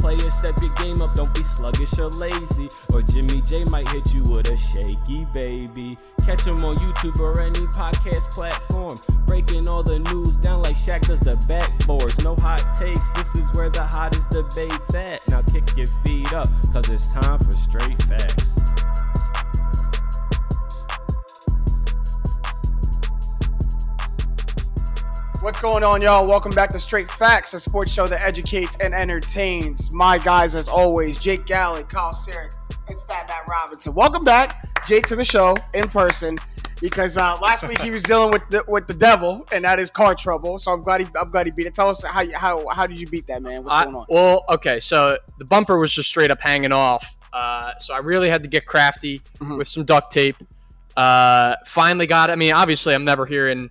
Players, step your game up, don't be sluggish or lazy. Or Jimmy J might hit you with a shaky baby. Catch him on YouTube or any podcast platform. Breaking all the news down like Shaq does the backboards. No hot takes, this is where the hottest debates at. Now kick your feet up, cause it's time for straight facts. What's going on, y'all? Welcome back to Straight Facts, a sports show that educates and entertains. My guys, as always, Jake Galley, Kyle Sarek, and Stat Matt Robinson. Welcome back, Jake, to the show in person because uh, last week he was dealing with the, with the devil, and that is car trouble. So I'm glad he I'm glad he beat it. Tell us how you, how how did you beat that man? What's I- going on? well, okay, so the bumper was just straight up hanging off. Uh, so I really had to get crafty Mhm. with some duct tape. Uh, finally got it. I mean, obviously, I'm never hearing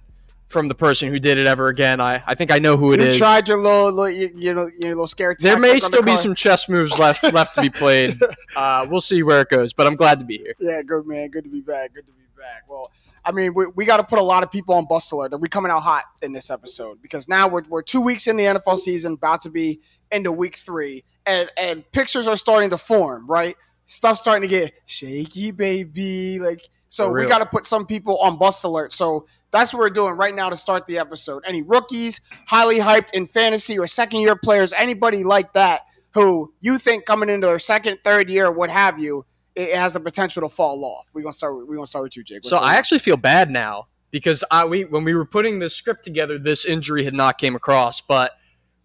from the person who did it ever again. I, I think I know who it you is. tried your little, little your, little- your little scare. there may on the still be some chess moves left left to be played. Uh, we'll see where it goes, but I'm glad to be here. Yeah, good man. Good to be back. Good to be back. Well, I mean, we, we got to put a lot of people on bust alert. We're coming out hot in this episode because now we're, we're two weeks in the NFL season, about to be into week three, and and pictures are starting to form. Right, stuff's starting to get shaky, baby. Like, so we got to put some people on bust alert. So. That's what we're doing right now to start the episode. Any rookies, highly hyped in fantasy or second year players, anybody like that who you think coming into their second, third year, what have you, it has the potential to fall off. We're gonna start. We're gonna start with you, Jake. What's So I on? actually feel bad now because I we when we were putting this script together, this injury had not came across. But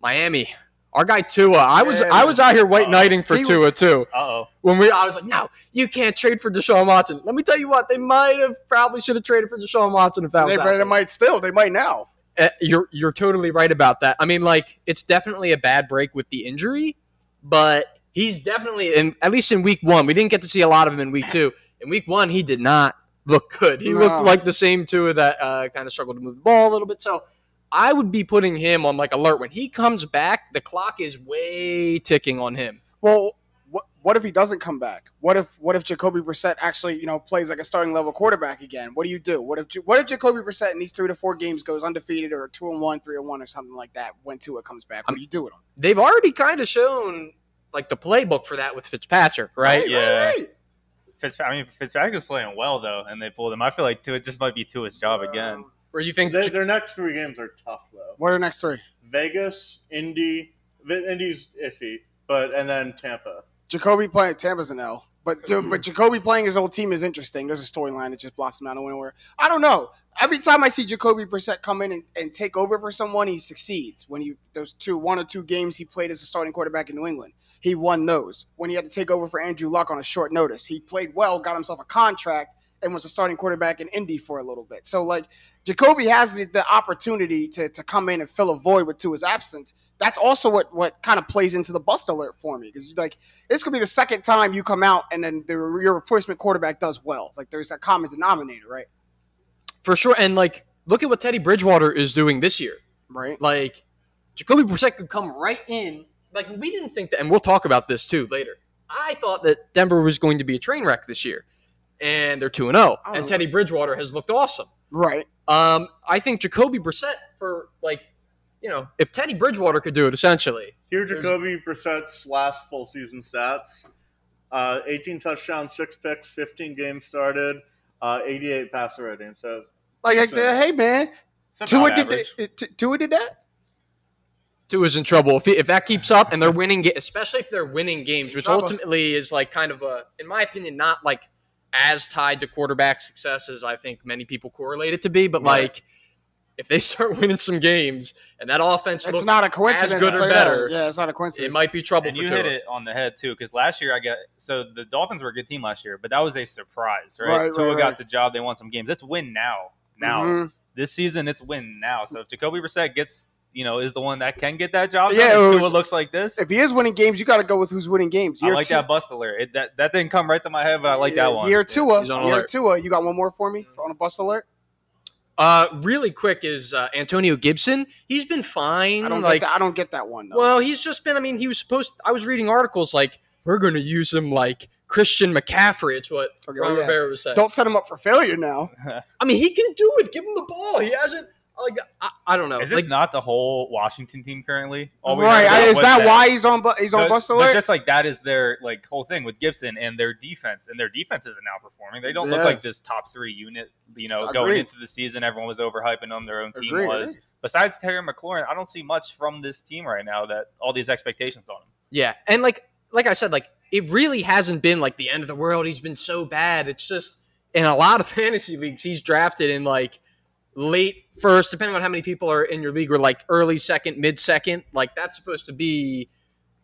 Miami, our guy Tua, I was Yeah, I was out here white knighting for He Tua too. Uh oh. When we, I was like, no, you can't trade for Deshaun Watson. Let me tell you what, they might have probably should have traded for Deshaun Watson if that was they, they might still. They might now. Uh, You're you're totally right about that. I mean, like it's definitely a bad break with the injury, but he's definitely in at least in week one. We didn't get to see a lot of him in week two. In week one, he did not look good. He No. looked like the same Tua that uh, kind of struggled to move the ball a little bit. So I would be putting him on like alert when he comes back. The clock is way ticking on him. Well, what what if he doesn't come back? What if what if Jacoby Brissett actually you know plays like a starting level quarterback again? What do you do? What if what if Jacoby Brissett in these three to four games goes undefeated or two and one, three and one, or something like that when Tua comes back? What do you do with him? They've already kind of shown like the playbook for that with Fitzpatrick, right? Yeah. right. Fitz, I mean, Fitzpatrick was playing well though, and they pulled him. I feel like Tua just might be Tua's job uh, again. Where you think Their, their next three games are tough though. What are the next three? Vegas, Indy, Vi- Indy's iffy, but and then Tampa. Jacoby playing Tampa's an L. But but Jacoby playing his old team is interesting. There's a storyline that just blossomed out of nowhere. I don't know. Every time I see Jacoby Brissett come in and, and take over for someone, he succeeds. When he those two one or two games he played as a starting quarterback in New England, he won those. When he had to take over for Andrew Luck on a short notice, he played well, got himself a contract, and was a starting quarterback in Indy for a little bit. So like Jacoby has the, the opportunity to, to come in and fill a void with to his absence. That's also what what kind of plays into the bust alert for me because like this could be the second time you come out and then the, your replacement quarterback does well. Like there's a common denominator, right? for sure. And like, look at what Teddy Bridgewater is doing this year. Right. Like, Jacoby Brissett could come right in. Like, we didn't think that, and we'll talk about this too later. I thought that Denver was going to be a train wreck this year, and they're two and zero. Oh. And Teddy Bridgewater has looked awesome. Right. Um, I think Jacoby Brissett for like, you know, if Teddy Bridgewater could do it, essentially, Here, Jacoby Brissett's last full season stats: uh, 18 touchdowns, six picks, 15 games started, uh, 88 passer rating. So Like, like, So- hey man, It's Tua about did average. that- T- Tua did that. Tua is in trouble if, he, if that keeps up and they're winning, ga- especially if they're winning games, which trouble. ultimately is like kind of a, in my opinion, not like as tied to quarterback success as I think many people correlate it to be. But Right. like, if they start winning some games and that offense It's looks not a coincidence. as good or tell you that. better, Yeah, it's not a coincidence. it might be trouble And for you Tua. hit it on the head too, because last year I got so the Dolphins were a good team last year, but that was a surprise, right? Right, Tua right, got the job; they won some games. It's win now. Now Mhm. this season, it's win now. So if Jacoby Brissett gets, you know, is the one that can get that job, Yeah, done, it was- Tua looks like this. If he is winning games, you got to go with who's winning games. I like two- that bust alert. It, that that didn't come right to my head, but I like that one. Year Tua, he's on year alert. Tua. You got one more for me on a bust alert? Uh, really quick is uh, Antonio Gibson. He's been fine. I don't like, get that. I don't get that one though. well, he's just been. I mean, he was supposed. I was reading articles like we're going to use him like Christian McCaffrey. It's what Okay, Ron yeah. Rivera was saying. don't set him up for failure now. I mean, he can do it. Give him the ball. He hasn't. Like, I, I don't know. Is this like, not the whole Washington team currently? All we right? I, is was that, why he's on? bu- He's on No, bust but alert. just like that is their like whole thing with Gibson and their defense, and their defense isn't now performing. They don't Yeah. look like this top three unit. You know, going into the season, everyone was overhyping them. Their own team Agreed, was. agreed. Besides Terry McLaurin, I don't see much from this team right now. That all these expectations on him. Yeah, and like like I said, like it really hasn't been like the end of the world. He's been so bad. It's just in a lot of fantasy leagues, he's drafted in like late first, depending on how many people are in your league, or like early second, mid second. Like that's supposed to be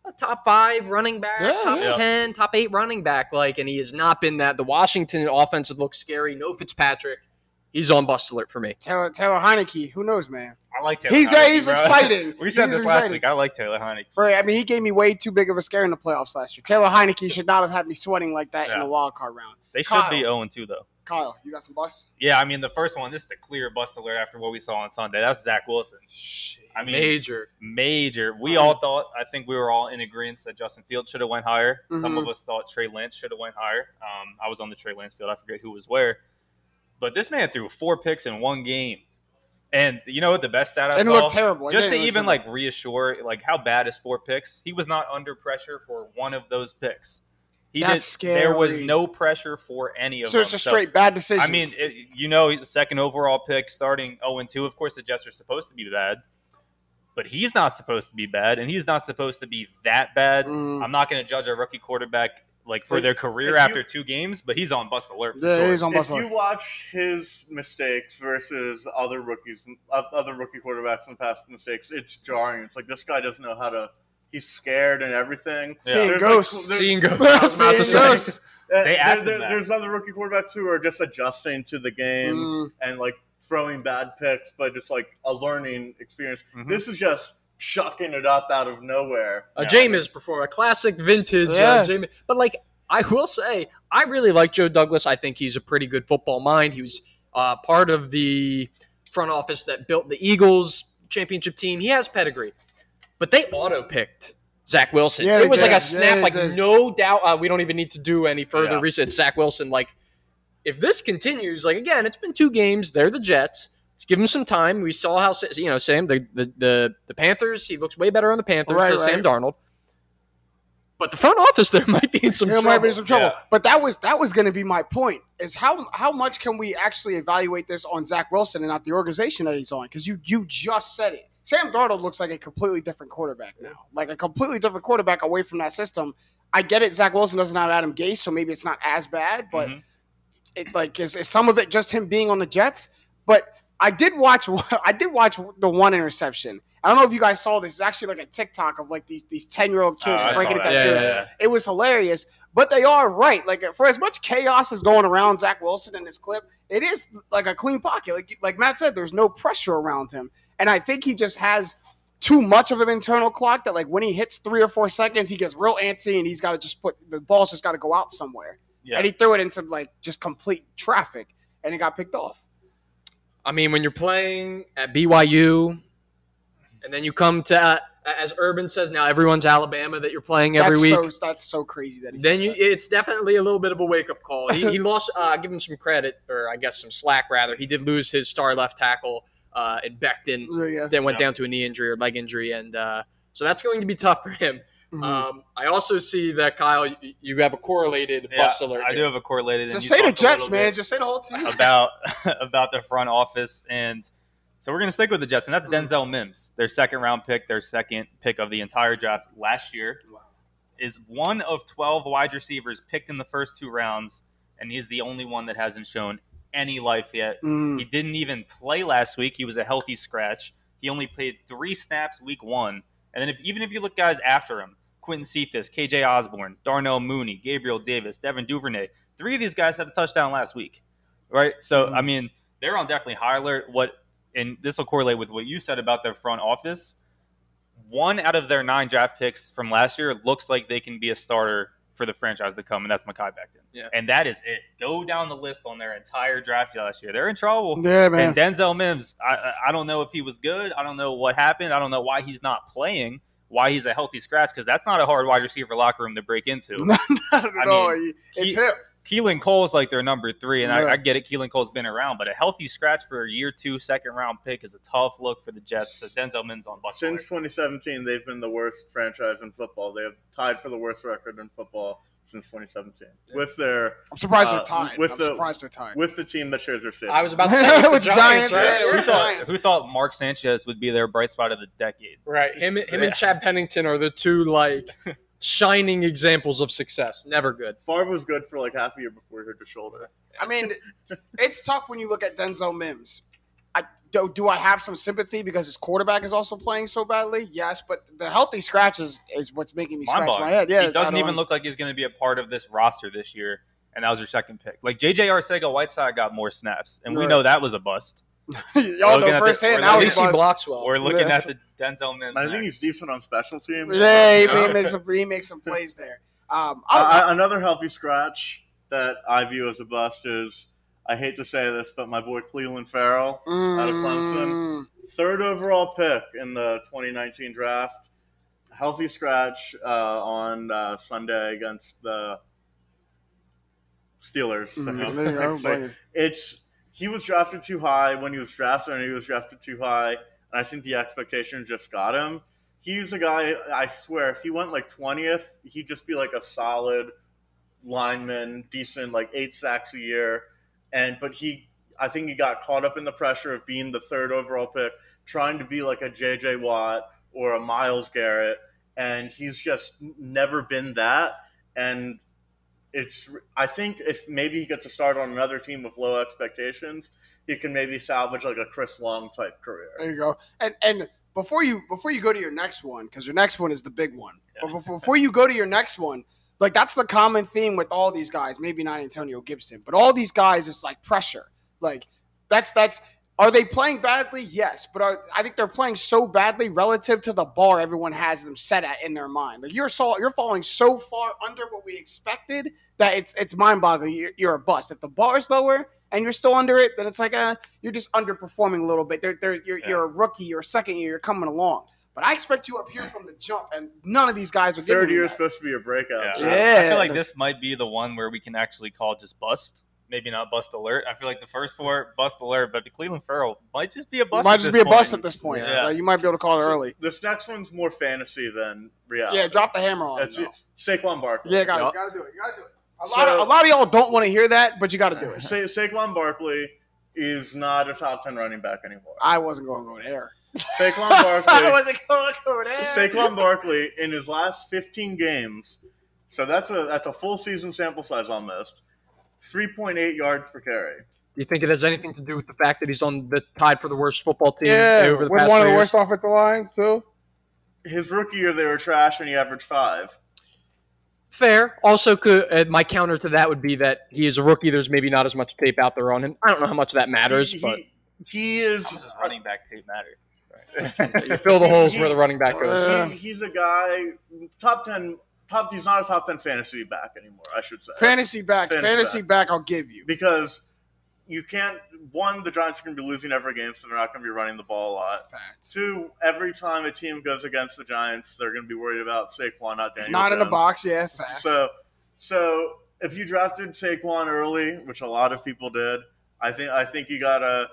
a top five running back, Yeah, top yeah. ten, top eight running back. Like, and he has not been that. The Washington offense looks scary. No Fitzpatrick. He's on bust alert for me. Taylor Taylor Heinicke. Who knows, man? I like Taylor. He's uh, Heinicke, he's bro. exciting. we said He's this last exciting. week. I like Taylor Heinicke. Right, I mean, he gave me way too big of a scare in the playoffs last year. Taylor Heinicke should not have had me sweating like that in Yeah. the wild card round. They should be 0 2 though. Kyle, you got some busts? Yeah, I mean the first one. This is the clear bust alert after what we saw on Sunday. That's Zach Wilson. Shit. I mean, Major. major. We all thought. I think we were all in agreement that Justin Fields should have went higher. Some Mhm. of us thought Trey Lance should have went higher. Um, I was on the Trey Lance field. I forget who was where, but this man threw four picks in one game. And you know what the best stat I And it saw? looked terrible. Just to even terrible. like reassure, like how bad is four picks? He was not under pressure for one of those picks. He That's did. There was no pressure for any of So them. it's a straight bad decision. I mean, it, you know, he's the second overall pick, starting 0 2. Of course, the Jets are supposed to be bad, but he's not supposed to be bad, and he's not supposed to be that bad. Mm. I'm not going to judge a rookie quarterback like for If- their career if you- after two games, but he's on bust alert. For yeah, sure. he's on bust if bust you watch his mistakes versus other rookies, uh, other rookie quarterbacks and past mistakes, it's jarring. It's like this guy doesn't know how to. He's scared and everything. Yeah. Seeing There's ghosts. there's- Seeing ghosts. I was about to Seeing say. ghosts. uh, They asked there- him. There's other rookie quarterbacks who are just adjusting to the game Mm. and like throwing bad picks, but just like a learning experience. Mhm. This is just chucking it up out of nowhere. A Yeah. Jameis perform a classic vintage Yeah. uh, Jameis. But like I will say, I really like Joe Douglas. I think he's a pretty good football mind. He was uh, part of the front office that built the Eagles championship team. He has pedigree, but they auto picked Zach Wilson. Yeah, it they was like a snap, Yeah, like did. no doubt. Uh, we don't even need to do any further Yeah. research. Zach Wilson, like if this continues, like again, it's been two games. They're the Jets. Let's give him some time. We saw how you know Sam the the the, the Panthers. He looks way better on the Panthers Right, than Sam right. Darnold. But the front office there might be in some There trouble. might be some trouble. Yeah. But that was that was going to be my point. Is how how much can we actually evaluate this on Zach Wilson and not the organization that he's on? Because you you just said it. Sam Darnold looks like a completely different quarterback now, like a completely different quarterback away from that system. I get it. Zach Wilson doesn't have Adam Gase, so maybe it's not as bad. But Mhm. it like is, is some of it just him being on the Jets? But I did watch I did watch the one interception. I don't know if you guys saw this. It's actually like a TikTok of like these these ten year old Oh, kids I breaking it down. Yeah, yeah, yeah. It was hilarious. But they are right. Like for as much chaos as going around Zach Wilson in this clip, it is like a clean pocket. Like like Matt said, there's no pressure around him, and I think he just has too much of an internal clock that like when he hits three or four seconds, he gets real antsy and he's got to just put the ball's just got to go out somewhere. Yeah. And he threw it into like just complete traffic, and it got picked off. I mean, when you're playing at BYU, and then you come to, uh, as Urban says now, everyone's Alabama that you're playing every that's week. So, that's so crazy that he then you, that. it's definitely a little bit of a wake up call. He, he lost. Uh, give him some credit, or I guess some slack rather. He did lose his star left tackle uh, in Becton. Yeah, yeah. Then went Yeah. down to a knee injury or leg injury, and uh, so that's going to be tough for him. Mhm. Um, I also see that Kyle, you, you have a correlated Yeah, bust alert. I here. do have a correlated. just say the Jets, man. Just say the whole team. about about the front office, and so we're gonna stick with the Jets, and that's Mhm. Denzel Mims, their second round pick, their second pick of the entire draft last year, is one of twelve wide receivers picked in the first two rounds, and he's the only one that hasn't shown any life yet. Mm. He didn't even play last week. He was a healthy scratch. He only played three snaps week one. And then if, even if you look guys after him, Quentin Cephus, KJ Osborne, Darnell Mooney, Gabriel Davis, Devin Duvernay, three of these guys had a touchdown last week. Right? So, Mhm. I mean, they're on definitely high alert. What and this will correlate with what you said about their front office. One out of their nine draft picks from last year looks like they can be a starter for for the franchise to come, and that's Mekhi Becton. Yeah. And that is it. Go down the list on their entire draft last year. They're in trouble. Yeah, man. And Denzel Mims, I, I- I don't know if he was good. I don't know what happened. I don't know why he's not playing. Why he's a healthy scratch? Because that's not a hard wide receiver locker room to break into. Not at I all. mean, it's he- him. Keelan Cole's like their number three, and Yeah. I, I get it. Keelan Cole's been around, but a healthy scratch for a year two second round pick is a tough look for the Jets. So Denzel Mims on Buck. Since 2017, they've been the worst franchise in football. They have tied for the worst record in football since 2017 with their I'm surprised Uh, they're tied. with I'm the- surprised they're tied. with the team that shares their stadium. I was about to say with With the the Giants, Giants, right? yeah, who thought who thought Mark Sanchez would be their bright spot of the decade? Right. Him, him Yeah. and Chad Pennington are the two like shining examples of success. Never good. Favre was good for like half a year before he hurt his shoulder. I mean, it's tough when you look at Denzel Mims. I do, do I have some sympathy because his quarterback is also playing so badly? Yes, but the healthy scratches is what's making me scratch my head. Yeah, he doesn't even look like he's going to be a part of this roster this year, and that was your second pick. Like JJ Arcega Whiteside got more snaps, and we know that was a bust. Y'all Looking know at the- firsthand. we're Now At he's least he bust. blocks well. We're looking Yeah. at the Denzel Mims. I think he's decent on special teams. Yeah, he, Yeah. he makes some he makes some plays there. Um, Uh, I, I- another healthy scratch that I view as a bust is I hate to say this, but my boy Clelin Ferrell, out of Clemson. Mm, third overall pick in the 2019 draft, healthy scratch uh, on uh, Sunday against the Steelers. mm, there you go, buddy. it's he was drafted too high when he was drafted, and he was drafted too high. And I think the expectation just got him. He's a guy. I swear, if he went like twentieth, he'd just be like a solid lineman, decent, like eight sacks a year. And but he, I think he got caught up in the pressure of being the third overall pick, trying to be like a J.J. Watt or a Myles Garrett, and he's just never been that. And it's I think if maybe he gets a start on another team with low expectations, he can maybe salvage like a Chris Long type career. There you go. And and before you before you go to your next one, because your next one is the big one. But before, before you go to your next one, like that's the common theme with all these guys. Maybe not Antonio Gibson, but all these guys is like pressure. Like that's that's. Are they playing badly? Yes, but are, I think they're playing so badly relative to the bar everyone has them set at in their mind. Like you're so you're falling so far under what we expected that it's it's mind boggling. You're, you're a bust. If the bar is lower and you're still under it, then it's like uh you're just underperforming a little bit. They're, they're, you're, Yeah. you're a rookie. You're a second year. You're coming along. But I expect you up here from the jump, and none of these guys are giving Third year is supposed to be a breakout. Yeah. Yeah. I feel like this might be the one where we can actually call just bust. Maybe not bust alert. I feel like the first four bust alert, but the Clelin Ferrell might just be a bust. might at just this be a bust point. at this point. Yeah. Like, you might be able to call it So early. This next one's more fantasy than reality. Yeah, drop the hammer on That's it. it. Saquon Barkley. Yeah, got Yup. it. Got to do it. You got to do it. A So- lot, of, a lot of y'all don't want to hear that, but you got to do it. Sa- Saquon Barkley is not a top ten running back anymore. I wasn't going to go there. Saquon Barkley. I wasn't going to go there. Saquon Barkley in his last 15 games, so that's a that's a full season sample size almost. 3.8 yards per carry. Do you think it has anything to do with the fact that he's on the tied for the worst football team Yeah, over the with past one of the years? worst offensive lines too. His rookie year they were trash and he averaged five. Fair. Also, could uh, my counter to that would be that he is a rookie. There's maybe not as much tape out there on him. I don't know how much that matters, he, but he, he is running back tape matter. you fill the holes where the running back goes. Uh, he, he's a guy top 10 top he's not a top 10 fantasy back anymore, I should say. Fantasy back, Fantasy fantasy back. I'll give you. because you can't one the Giants are going to be losing every game so they're not going to be running the ball a lot. Fact. Two, every time a team goes against the Giants, they're going to be worried about Saquon, not Daniel. Not in the Jones. box, yeah. Fact. So, so if you drafted Saquon early, which a lot of people did, I think I think you gotta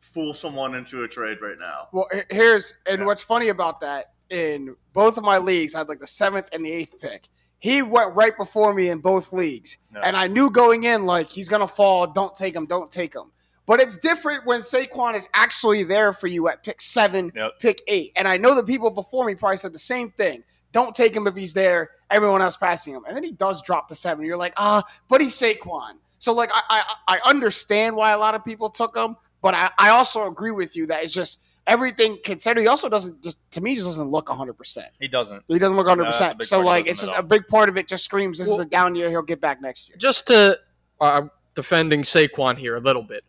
fool someone into a trade right now. Well, here's and Yeah. what's funny about that in both of my leagues, I had like the seventh and the eighth pick. He went right before me in both leagues, No. and I knew going in like he's gonna fall. Don't take him. Don't take him. But it's different when Saquon is actually there for you at pick seven, Yep. pick eight. And I know the people before me probably said the same thing. Don't take him if he's there. Everyone else passing him, and then he does drop to seven. You're like, ah, but he's Saquon. So like, I I, I understand why a lot of people took him, but I, I also agree with you that it's just everything considered. He also doesn't just to me just doesn't look 100. percent He doesn't. He doesn't look 100. No, percent So like, it's just a big part of it. Just screams this Well- is a down year. He'll get back next year. Just to uh, defending Saquon here a little bit,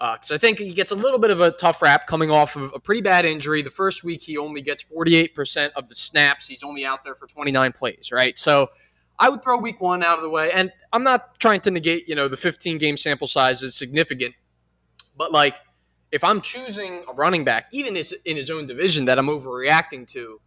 because I think he gets a little bit of a tough rap coming off of a pretty bad injury. The first week, he only gets 48% of the snaps. He's only out there for 29 plays, right? So I would throw week one out of the way. And I'm not trying to negate, you know, the 15 game sample size is significant. But like, if I'm choosing a running back, even in his own division that I'm overreacting to,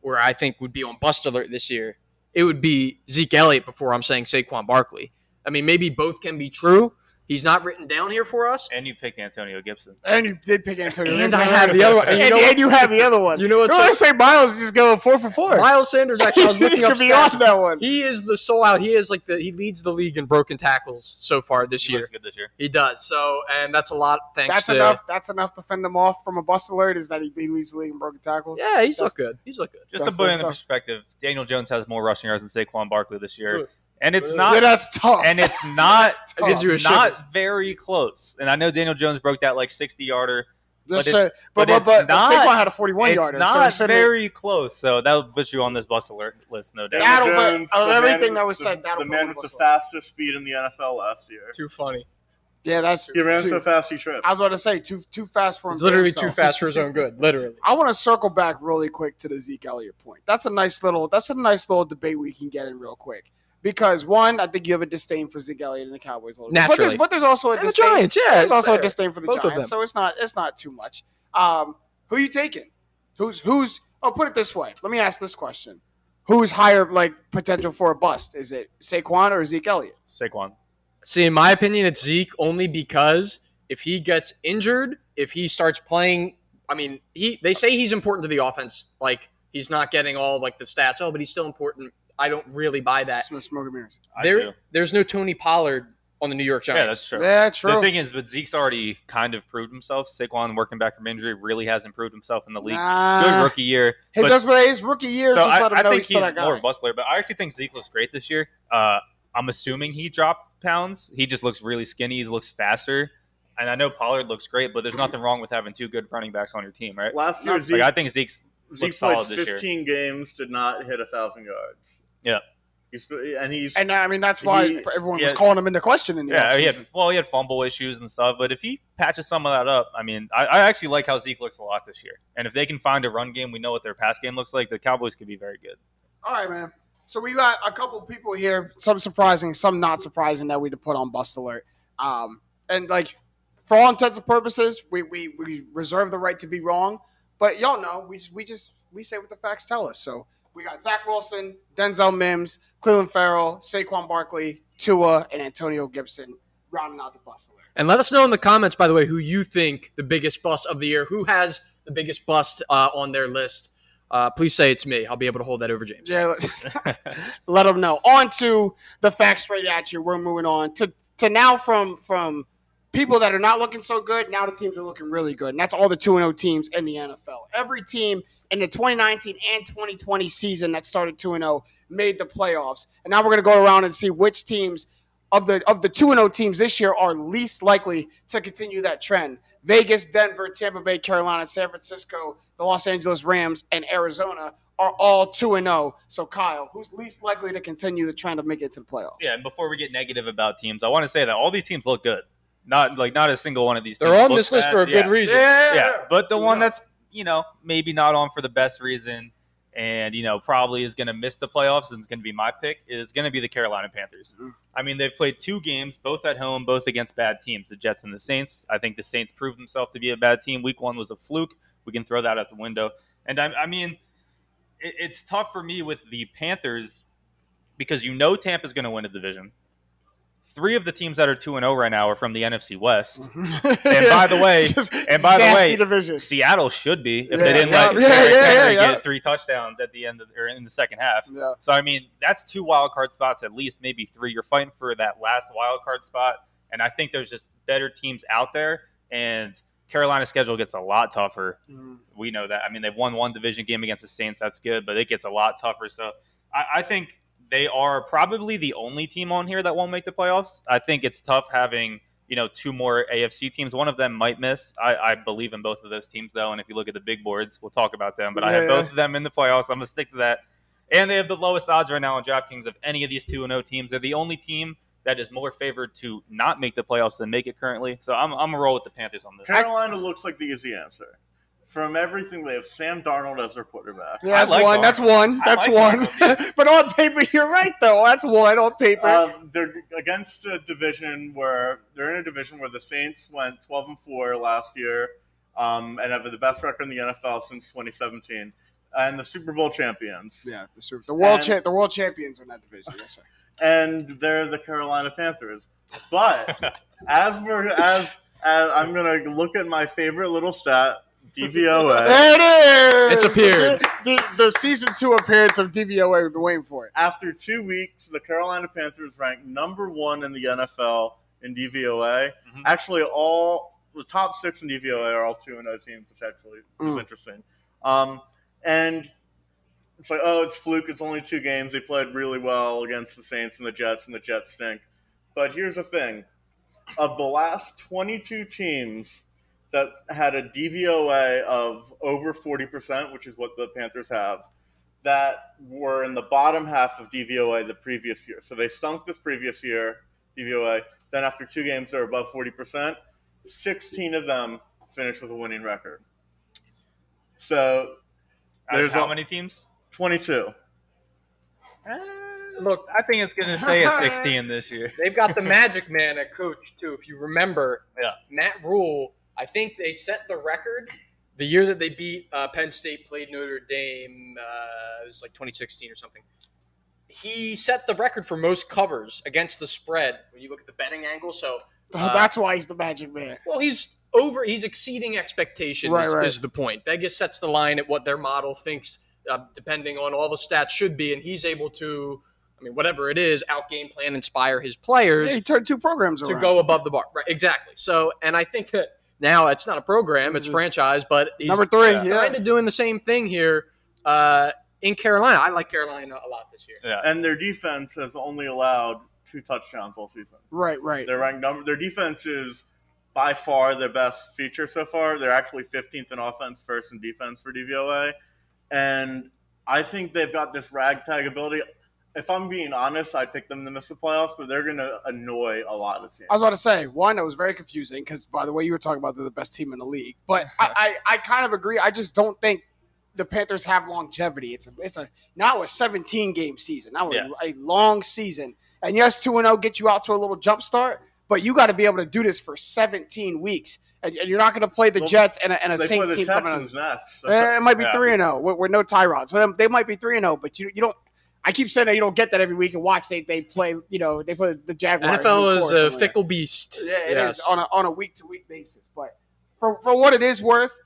where I think would be on bust alert this year, it would be Zeke Elliott before I'm saying Saquon Barkley. I mean, maybe both can be true. He's not written down here for us. And you picked Antonio Gibson. And you did pick Antonio. And Gibson. I have the other one. And And, you know and what- you have the other one. You know what? You want to so- say Miles just go four for four? Miles Sanders, actually, I was looking he up could be stats. that one. He is the soul out. He is like the he leads the league in broken tackles so far this He year. looks good this year. He does. So, and that's a lot thanks That's to enough. That's enough to fend him off from a bust alert. Is that he, he leads the league in broken tackles? Yeah, he's That's- looked good. He's looked good. Just That's to put it the perspective, Daniel Jones has more rushing yards than Saquon Barkley this year, Good. And it's not. Yeah, that's tough. and it's not. That gives you a it's shiver. not very close. And I know Daniel Jones broke that like sixty yarder. But a- it- but, but but, it's but, not- Saquon had a 41 it's yarder. not so it's in it- very close. So that'll put you on this bus alert list, no doubt. That'll- but Jones, of the everything man- that was the- said, that'll the man with the the fastest speed in the NFL last year. Too funny. Yeah, that's. He ran too, so fast he tripped. I was about to say too too fast for him. He's literally damn too self. fast for his own good. Literally. I want to circle back really quick to the Zeke Elliott point. That's a nice little. That's a nice little debate we can get in real quick. Because one, I think you have a disdain for Zeke Elliott and the Cowboys a little bit. But Naturally. there's, but there's also a And the disdain. Giants, yeah. There's it's also a disdain for the Both. Giants, so it's not it's not too much. Um, who you taking? Who's who's? Oh, put it this way. Let me ask this question: Who's higher like potential for a bust? Is it Saquon or Zeke Elliott? Saquon. See, in my opinion, it's Zeke only because if he gets injured, if he starts playing, I mean, he they say he's important to the offense. Like he's not getting all like the stats. Oh, but he's still important. I don't really buy that. Smith Smoke and Mirrors. I there, do. there's no Tony Pollard on the New York Giants. Yeah, that's true. Yeah, true. The thing is, but Zeke's already kind of proved himself. Saquon working back from injury really hasn't proved himself in the league. Nah. Good rookie year. His, but- just, his rookie year so just I, let him I know think he's still he's that more guy. bustler, but I actually think Zeke looks great this year. Uh, I'm assuming he dropped pounds. He just looks really skinny. He looks faster. And I know Pollard looks great, but there's nothing wrong with having two good running backs on your team, right? Last year, Like, Zeke, I think Zeke's Zeke looks solid played this year. 15 games, did not hit a thousand yards. Yeah. He's, and he's And I mean that's why He- everyone yeah. was calling him into question in the Yeah, he had well, he had fumble issues and stuff, but if he patches some of that up, I mean, I, I actually like how Zeke looks a lot this year. And if they can find a run game, we know what their pass game looks like. The Cowboys could be very good. All right, man. So we got a couple people here, some surprising, some not surprising that we to put on bust alert. Um, and like for all intents and purposes, we, we we reserve the right to be wrong. But y'all know we just we just we say what the facts tell us. So we got Zach Wilson, Denzel Mims, Clelin Ferrell, Saquon Barkley, Tua, and Antonio Gibson rounding out the bust alert. And let us know in the comments, by the way, who you think the biggest bust of the year. Who has the biggest bust uh, on their list? Uh, please say it's me. I'll be able to hold that over James. Yeah, let, let them know. On to the facts straight at you. We're moving on to to now from from people that are not looking so good. Now the teams are looking really good, and that's all the two and zero teams in the NFL. Every team in the 2019 and 2020 season that started two and zero made the playoffs, and now we're gonna go around and see which teams of the of the two and zero teams this year are least likely to continue that trend. Vegas, Denver, Tampa Bay, Carolina, San Francisco, the Los Angeles Rams, and Arizona are all 2 and 0. So Kyle, who's least likely to continue the trend of making it to the playoffs? Yeah, and before we get negative about teams, I want to say that all these teams look good. Not like not a single one of these. They're on this list bad. for a good Yeah. reason. Yeah, yeah. but the We one know. that's you know maybe not on for the best reason, and you know probably is going to miss the playoffs, and it's going to be my pick is going to be the Carolina Panthers. Mhm. I mean, they've played two games, both at home, both against bad teams, the Jets and the Saints. I think the Saints proved themselves to be a bad team. Week one was a fluke. We can throw that out the window. And I, I mean, it, it's tough for me with the Panthers because you know Tampa's going to win a division. Three of the teams that are two and zero right now are from the NFC West. and by the way- and by the way, division. Seattle should be if Yeah, they didn't yeah, let yeah, yeah, Henry yeah, yeah. get three touchdowns at the end of, or in the second half. Yeah. So I mean, that's two wild card spots at least, maybe three. You're fighting for that last wild card spot, and I think there's just better teams out there. And Carolina's schedule gets a lot tougher. Mm. We know that. I mean, they've won one division game against the Saints. That's good, but it gets a lot tougher. So I, I think they are probably the only team on here that won't make the playoffs. I think it's tough having you know two more AFC teams. One of them might miss. I, I believe in both of those teams though, and if you look at the big boards, we'll talk about them. But I have Yeah. both of them in the playoffs. I'm gonna stick to that. And they have the lowest odds right now on DraftKings of any of these two and O teams. They're the only team that is more favored to not make the playoffs than make it currently. So I'm I'm gonna roll with the Panthers on this. Carolina looks like the easy answer. From everything, they have Sam Darnold as their quarterback. Yeah, that's like one. Darnold. That's one. I That's like one. But on paper, you're right though. That's one on paper. Um, they're against a division where they're in a division where the Saints went 12 and 4 last year um, and have the best record in the NFL since 2017 and the Super Bowl champions. yeah, the, Super- the world And- cha- the world champions in that division. Yes, sir. And they're the Carolina Panthers. But as we're as, as I'm going to look at my favorite little stat, DVOA. There it is. It's appeared. The, the, the season two appearance of DVOA. We've been waiting for it. After two weeks, the Carolina Panthers ranked number one in the NFL in DVOA. Mhm. Actually, all the top six in DVOA are all two and O teams, which actually is Mm. interesting. Um, and it's like, oh, it's fluke. It's only two games. They played really well against the Saints and the Jets, and the Jets stink. But here's the thing: of the last 22 teams that had a DVOA of over 40%, which is what the Panthers have, that were in the bottom half of DVOA the previous year. So they stunk this previous year, DVOA. Then after two games, they're above 40%. 16 of them finished with a winning record. So uh, There's how a- many teams? 22. Uh, Look, I think it's going to stay at 16 this year. They've got the Magic Man at coach too. If you remember, Yeah. Matt Rhule. I think they set the record the year that they beat uh, Penn State, played Notre Dame. Uh, it was like 2016 or something. He set the record for most covers against the spread when you look at the betting angle. So, Uh, That's why he's the magic man. well, he's over. He's exceeding expectations. Right, is, right. is the point. Vegas sets the line at what their model thinks, uh, depending on all the stats should be, and he's able to. I mean, whatever it is, out game plan, inspire his players Yeah, he turned two programs to around. go above the bar. Right, exactly. So, and I think that now it's not a program; it's Mhm. franchise. But he's Number three. yeah. Yeah. kind of doing the same thing here uh, in Carolina. I like Carolina a lot this year. Yeah. And their defense has only allowed two touchdowns all season. Right. Right. They're ranked number. Their defense is by far their best feature so far. They're actually 15th in offense, first in defense for DVOA, and I think they've got this ragtag ability. If I'm being honest, I picked them to miss the playoffs, but they're going to annoy a lot of teams. I was about to say one. It was very confusing because, by the way, you were talking about they're the best team in the league. But I, I, I kind of agree. I just don't think the Panthers have longevity. It's a, it's a now a 17 game season. Now Yeah. a, a long season. And yes, two and zero get you out to a little jump start, but you got to be able to do this for 17 weeks. And, and you're not going to play the Well, Jets and a, and a Saints the team coming out. Texans next. so- Eh, it might be three and zero with, with no Tyrod, so they might be three and zero. But you you don't. I keep saying that you don't get that every week and watch. They they play. You know they play the Jaguars. NFL week is four a something like fickle beast. Yeah, it is Yes. on a on a week to week basis. But for for what it is worth,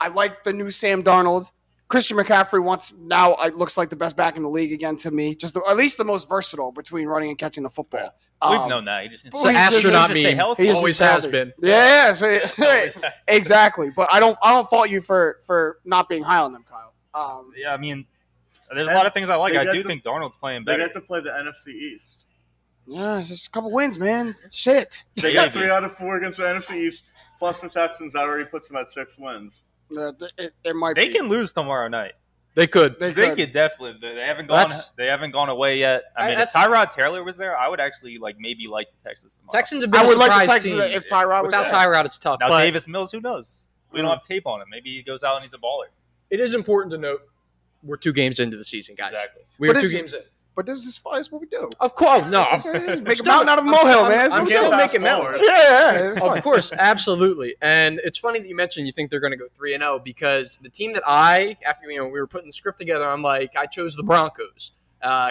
I like the new Sam Darnold. Christian McCaffrey wants now it looks like the best back in the league again to me. Just the, at least the most versatile between running and catching the football. We've Um, known that. He just needs Well, So he's just- astronaut he's just stay. He always has healthy. been. Yeah, so- exactly. But I don't I don't fault you for for not being high on them, Kyle. Um, yeah, I mean, there's a lot of things I like. I do to- think Darnold's playing better. They better. get to play the NFC East. yeah, it's just a couple wins, man. Shit. They got three out of four against the NFC East, plus the Texans. That already puts them at six wins. Uh, it, it might They be. can lose tomorrow night. They could. They They could. could definitely. They haven't gone. That's- They haven't gone away yet. I I- mean, if Tyrod Taylor was there, I would actually like maybe like the Texans tomorrow. Texans have been I a would like surprise the Texans team. if Tyrod was Without there. Tyrod, it's tough. now but Davis Mills, who knows? We don't Mm. have tape on him. Maybe he goes out and he's a baller. it is important to note we're two games into the season, guys. Exactly. We are two games in. But this is fun. It's what we do. Of course, no. Make a mountain out of a I'm still- molehill, I'm- man. It's I'm still making mountains. Yeah, yeah. Of course, absolutely. And it's funny that you mentioned you think they're going to go 3 and 0 because the team that I after you know we were putting the script together, I'm like I chose the Broncos.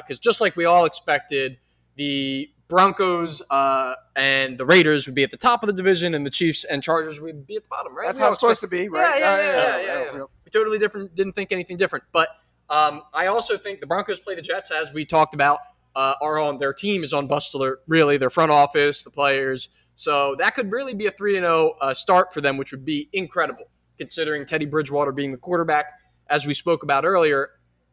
Cuz just like we all expected, the Broncos uh, and the Raiders would be at the top of the division and the Chiefs and Chargers would be at the bottom, right? That's We how it's supposed to be, right? Yeah, yeah, yeah, yeah, yeah. we totally different didn't think anything different but um, i also think the broncos play the jets as we talked about uh, are on their team is on bust alert really their front office the players. So that could really be a 3-0 uh, start for them which would be incredible considering teddy bridgewater being the quarterback as we spoke about earlier.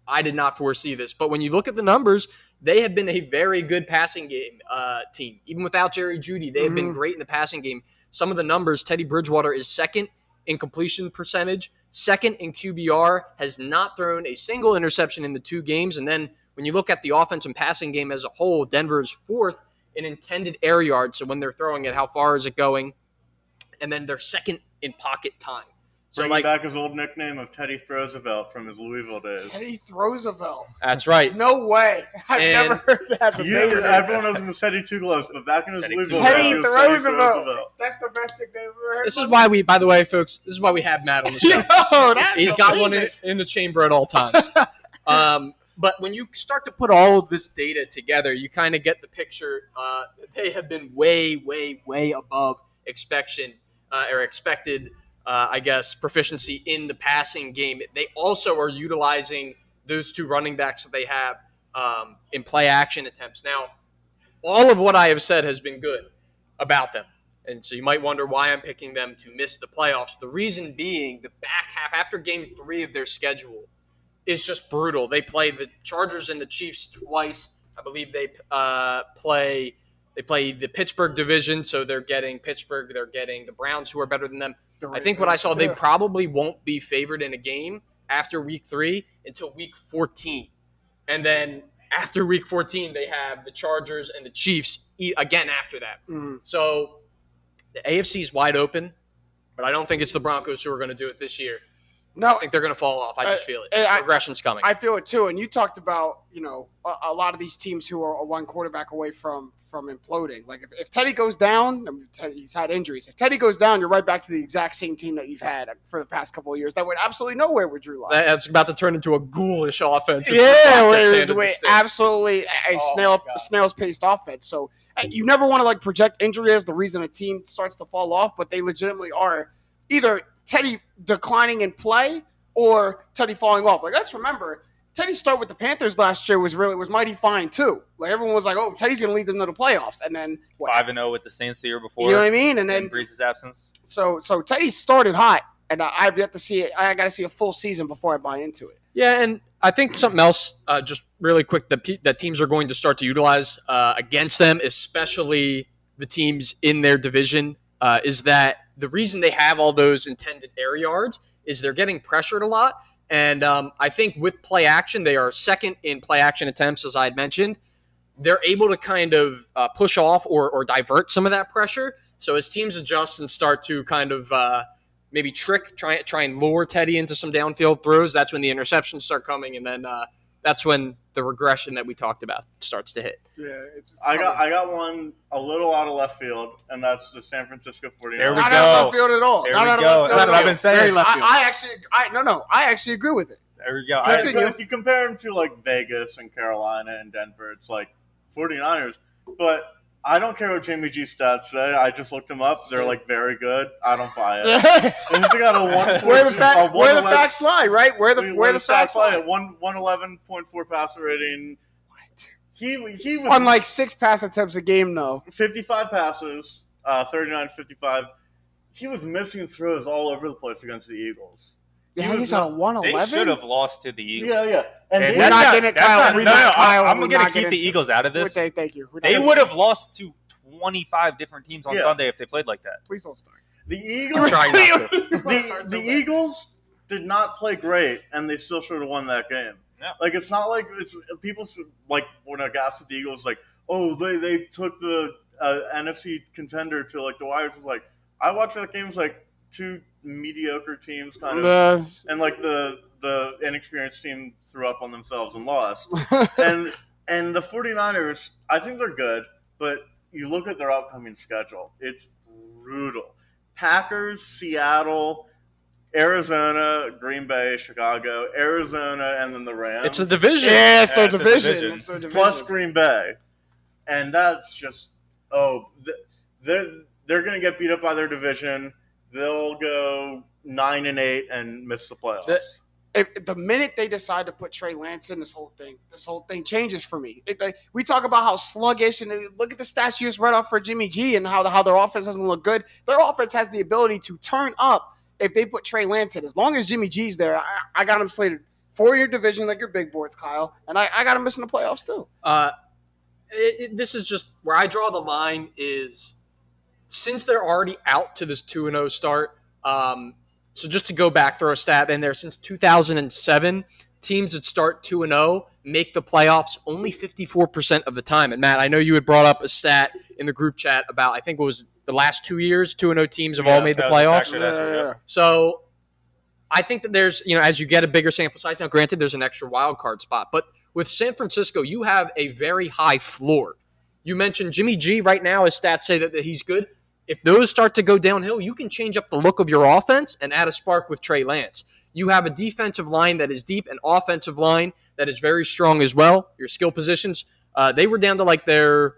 I did not foresee this but when you look at the numbers they have been a very good passing game uh, team. Even without jerry jeudy they have been great in the passing game. Some of the numbers teddy bridgewater is second in completion percentage, second in QBR, has not thrown a single interception in the two games. And then when you look at the offense and passing game as a whole, Denver is fourth in intended air yards. So when they're throwing it, how far is it going? And then they're second in pocket time. So Bringing like back his old nickname of Teddy Roosevelt from his Louisville days. Teddy Roosevelt. that's right. No way. I've And- never heard that. That's You, amazing. everyone knows him as Teddy Two Gloves, but back in his Teddy Louisville Teddy days, he Teddy Roosevelt. That's the best nickname I've ever heard. This is why we, by the way, folks, this is why we have Matt on the show. Yo, that's He's got one in, in the chamber at all times. Um, but when you start to put all of this data together, you kind of get the picture. Uh, they have been way, way, way above expectation uh, or expected, uh, I guess, proficiency in the passing game. They also are utilizing those two running backs that they have um, in play action attempts. Now, all of what I have said has been good about them. And so you might wonder why I'm picking them to miss the playoffs. The reason being the back half, after game three of their schedule, is just brutal. They play the Chargers and the Chiefs twice. I believe they uh, play they play the Pittsburgh division, so they're getting Pittsburgh. They're getting the Browns, who are better than them. I think what I saw, they probably won't be favored in a game after week three until week 14. And then after week 14, they have the Chargers and the Chiefs again after that. Mhm. So the AFC is wide open, but I don't think it's the Broncos who are going to do it this year. No, I think they're going to fall off. I just Uh, feel it. I- Regression's coming. I feel it too. And you talked about, you know, a, a lot of these teams who are one quarterback away from from imploding. Like if, if Teddy goes down, I mean, Teddy, he's had injuries. If Teddy goes down, you're right back to the exact same team that you've had for the past couple of years. That went absolutely nowhere with Drew Lock. That's about to turn into a ghoulish offense. yeah, wait, wait, absolutely a Oh, snail snail's paced offense. So you never want to like project injury as the reason a team starts to fall off, but they legitimately are either Teddy declining in play or Teddy falling off. Like let's remember, Teddy's start with the Panthers last year was really was mighty fine too. Like everyone was like, "Oh, Teddy's going to lead them to the playoffs," and then what? Five and zero with the Saints the year before. You know what I mean? And then Brees's absence. so so Teddy started hot, and I, I've yet to see it. I got to see a full season before I buy into it. Yeah, and I think something else, uh, just really quick, that, pe- that teams are going to start to utilize uh, against them, especially the teams in their division, uh, is that the reason they have all those intended air yards is they're getting pressured a lot. And um, I think with play action, they are second in play action attempts, as I had mentioned. They're able to kind of uh, push off or, or divert some of that pressure. So as teams adjust and start to kind of uh, maybe trick, try try and lure Teddy into some downfield throws. That's when the interceptions start coming, and then uh, that's when the regression that we talked about starts to hit. Yeah, it's, it's I got I got one a little out of left field, and that's the San Francisco 49ers. There we not go. out of left field at all. There not we out go. of left field That's what I've been saying. Very left field. I, I actually, I no, no, I actually agree with it. There we go. But- I, Continue. if you compare them to like Vegas and Carolina and Denver, it's like 49ers. But I don't care what Jimmy G stats say. I just looked them up. They're like very good. I don't buy it. And he's got a one where the, fact, a where the facts lie, right? Where the where, the facts lie lie. one one eleven point four passer rating. What? He he was On like six pass attempts a game, though. 55 passes, uh, 39 55. He was missing throws all over the place against the Eagles. Yeah, he's on a one they should have lost to the Eagles. Yeah, yeah. And, And they- We're not not- getting it, Kyle. not- We're no, not- no, Kyle, I'm we're gonna keep the getting- Eagles out of this. they- thank you. We're They would have lost to 25 different teams on Yeah. Sunday if they played like that. Please don't start. the I'm Eagles, trying not to. the, the Eagles did not play great, and they still should have won that game. Yeah. Like it's not like it's people like when I gas at the Eagles, like oh they they took the uh, NFC contender to like the wires. It's like I watched that game. It was like two mediocre teams kind of, Uh, and like the the inexperienced team threw up on themselves and lost. and and the 49ers, I think they're good, but you look at their upcoming schedule, it's brutal. Packers, Seattle, Arizona, Green Bay, Chicago, Arizona, and then the Rams. It's a division. yeah, it's their it's division. division. It's their division. plus Green Bay. And that's just oh they're they're gonna get beat up by their division. They'll go nine and eight and miss the playoffs. The- if the minute they decide to put Trey Lance in, this whole thing, this whole thing changes for me. It, like, we talk about how sluggish, and look at the stats you just read off for Jimmy G, and how the, how their offense doesn't look good. Their offense has the ability to turn up if they put Trey Lance in. As long as Jimmy G's there, I, I got him slated for your division, like your big boards, Kyle, and I, I got him missing the playoffs too. Uh, it, it- this is just where I draw the line is since they're already out to this 2 0 start. Um, so just to go back, throw a stat in there, since 2007, teams that start 2 0 make the playoffs only 54% of the time. And Matt, I know you had brought up a stat in the group chat about, I think it was the last two years, 2 0 teams have all made the that was a playoffs. factor. That's what- yeah. So I think that there's, you know, as you get a bigger sample size, now granted, there's an extra wild card spot, but with San Francisco, you have a very high floor. You mentioned Jimmy G right now, his stats say that, that he's good. If those start to go downhill, you can change up the look of your offense and add a spark with Trey Lance. You have a defensive line that is deep, an offensive line that is very strong as well. Your skill positions, uh, they were down to like their,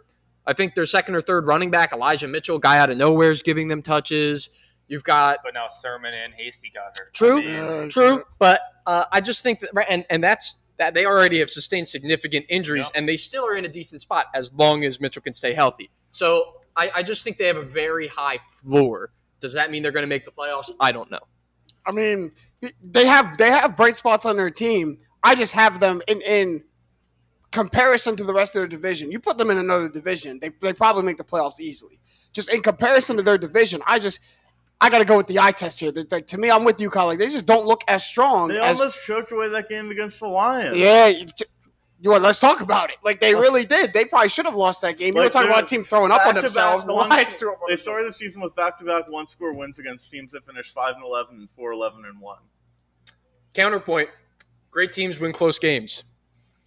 I think their second or third running back, Elijah Mitchell, guy out of nowhere, is giving them touches. You've got But now Sermon and Hasty got hurt. True. I mean, Uh, True, but uh, I just think that, right, and and that's that they already have sustained significant injuries, Yeah. and they still are in a decent spot as long as Mitchell can stay healthy. So I, I just think they have a very high floor. Does that mean they're going to make the playoffs? I don't know. I mean, they have they have bright spots on their team. I just have them in in comparison to the rest of their division. You put them in another division, they they probably make the playoffs easily. Just in comparison to their division, I just I got to go with the eye test here. That like, to me, I'm with you, Kyle. Like, they just don't look as strong. They as, almost choked away that game against the Lions. yeah. You, you want? Let's talk about it. Like they really did. They probably should have lost that game. You were talking about a team throwing up on Back-to-back themselves. The one- Lions threw up on They started the season with back-to-back one-score wins against teams that finished five and eleven and four eleven and one. Counterpoint: Great teams win close games.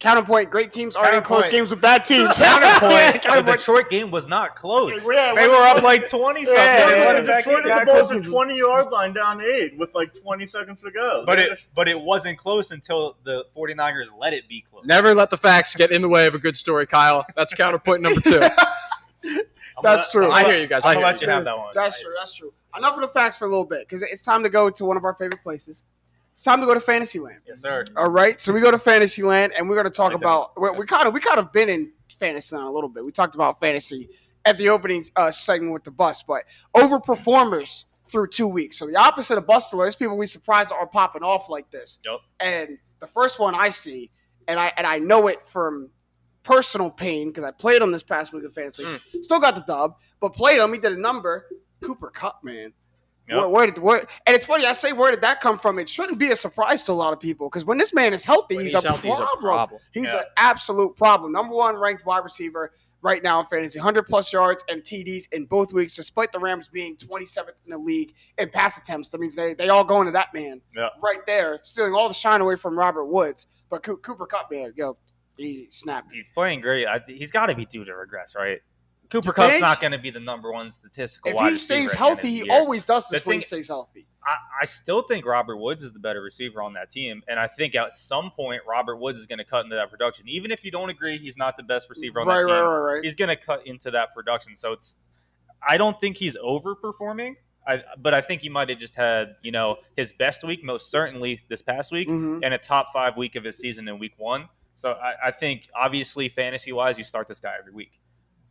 Counterpoint: Great teams aren't in close games with bad teams. Counterpoint. Yeah, the counterpoint. Detroit game was not close. Yeah, it they were up like twenty something. Yeah, They yeah, won yeah. Detroit had the ball at the close. twenty-yard line down eight with like twenty seconds to go. But it but it wasn't close until the 49ers let it be close. Never let the facts get in the way of a good story, Kyle. That's counterpoint number two. That's gonna- true. I hear you guys. I I'm hear let you. you have that one. That's true. That's true. Enough of the facts for a little bit because it's time to go to one of our favorite places. It's time to go to Fantasyland. Yes, sir. All right, so we go to Fantasyland and we're going to talk Like about we, we kind of we kind of been in Fantasyland a little bit. We talked about fantasy at the opening uh, segment with the bus, but overperformers through two weeks. So the opposite of bustlers, people we surprised are popping off like this. Yep. And the first one I see, and I and I know it from personal pain because I played him this past week of fantasy. Hmm. Still got the dub, but played him. He did a number. Cooper Kupp, man. Yep. Where, where did where? And it's funny. I say, where did that come from? It shouldn't be a surprise to a lot of people because when this man is healthy, he's, he's a, healthy, he's a problem. He's Yeah. an absolute problem. Number one ranked wide receiver right now in fantasy, 100 plus yards and TDs in both weeks, despite the Rams being 27th in the league in pass attempts. That means they they all going to that man Yeah. right there, stealing all the shine away from Robert Woods. But Co- Cooper Kupp, man, yo, he snapped. He's playing great. I, he's got to be due to regress, right? Cooper Kupp's not going to be the number one statistical. If he stays at the end of healthy, he always does this The when he stays healthy. I, I still think Robert Woods is the better receiver on that team, and I think at some point Robert Woods is going to cut into that production. Even if you don't agree, he's not the best receiver on Right, that right, team. right, right. He's going to cut into that production. So it's, I don't think he's overperforming. I, but I think he might have just had, you know, his best week, most certainly this past week, Mhm. and a top five week of his season in week one. So I, I think, obviously, fantasy wise, you start this guy every week,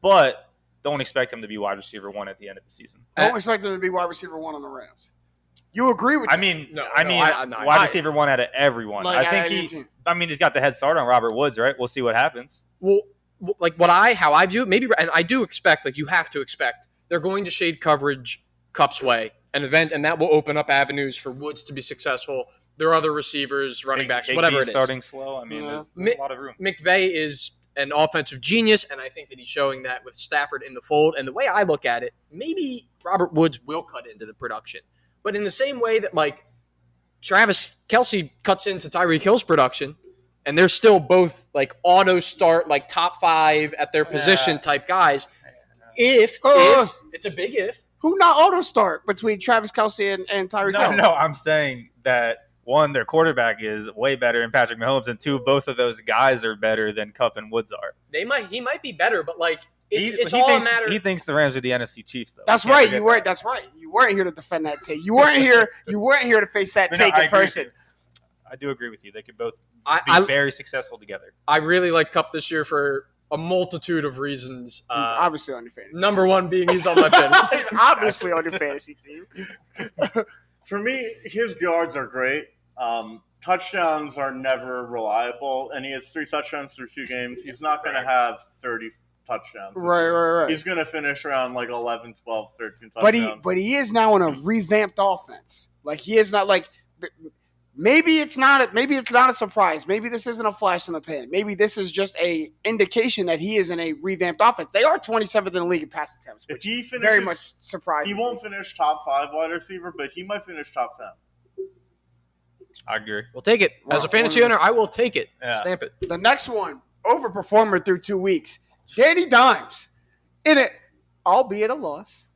but don't expect him to be wide receiver one at the end of the season. Don't expect him to be wide receiver one on the Rams. You agree with I that? mean, No, I no, mean, I- no, wide receiver one out of everyone. Like, I think I- I he. do. I mean, he's got the head start on Robert Woods, right? We'll see what happens. well, like what I how I view it, maybe, and I do expect, like you have to expect, they're going to shade coverage Kupp's way, an event, and that will open up avenues for Woods to be successful. There are other receivers, running backs, Big whatever D it is. starting slow. I mean, Yeah. there's, Mi- there's a lot of room. McVay is an offensive genius, and I think that he's showing that with Stafford in the fold. And the way I look at it, maybe Robert Woods will cut into the production, but in the same way that like Travis Kelce cuts into Tyreek Hill's production, and they're still both like auto start, like top five at their position Yeah. type guys. If, Uh. if it's a big if, Who not auto start between Travis Kelce and, and Tyreek No, Hill? no, I'm saying that one, their quarterback is way better than Patrick Mahomes, and two, both of those guys are better than Kupp and Woods are. they might he might be better, but like it's, he, it's he all thinks, a matter. He thinks the Rams are the NFC Chiefs, though. That's right. You weren't. that. That's right. You weren't here to defend that take. You weren't here. You weren't here to face that But no, take I in person. I do agree with you. They could both I, be I, very successful together. I really like Kupp this year for a multitude of reasons. He's Uh, obviously on your fantasy. Number one being he's on my fantasy. He's obviously on your fantasy team. For me, his yards are great. Um, touchdowns are never reliable, and he has three touchdowns through two games. He's not going to have 30 touchdowns. Right, right, right. He's going to finish around like 11, 12, 13 touchdowns. But he, but he is now in a revamped offense. Like he is not like. Maybe it's not. A, maybe it's not a surprise. Maybe this isn't a flash in the pan. Maybe this is just a indication that he is in a revamped offense. They are 27th in the league in pass attempts. if he finishes, very much surprised. he won't finish top five wide receiver, but he might finish top 10. I agree. We'll take it. As a fantasy owner, I will take it. Yeah. Stamp it. The next one, overperformer through two weeks. Danny Dimes. In it, albeit a loss.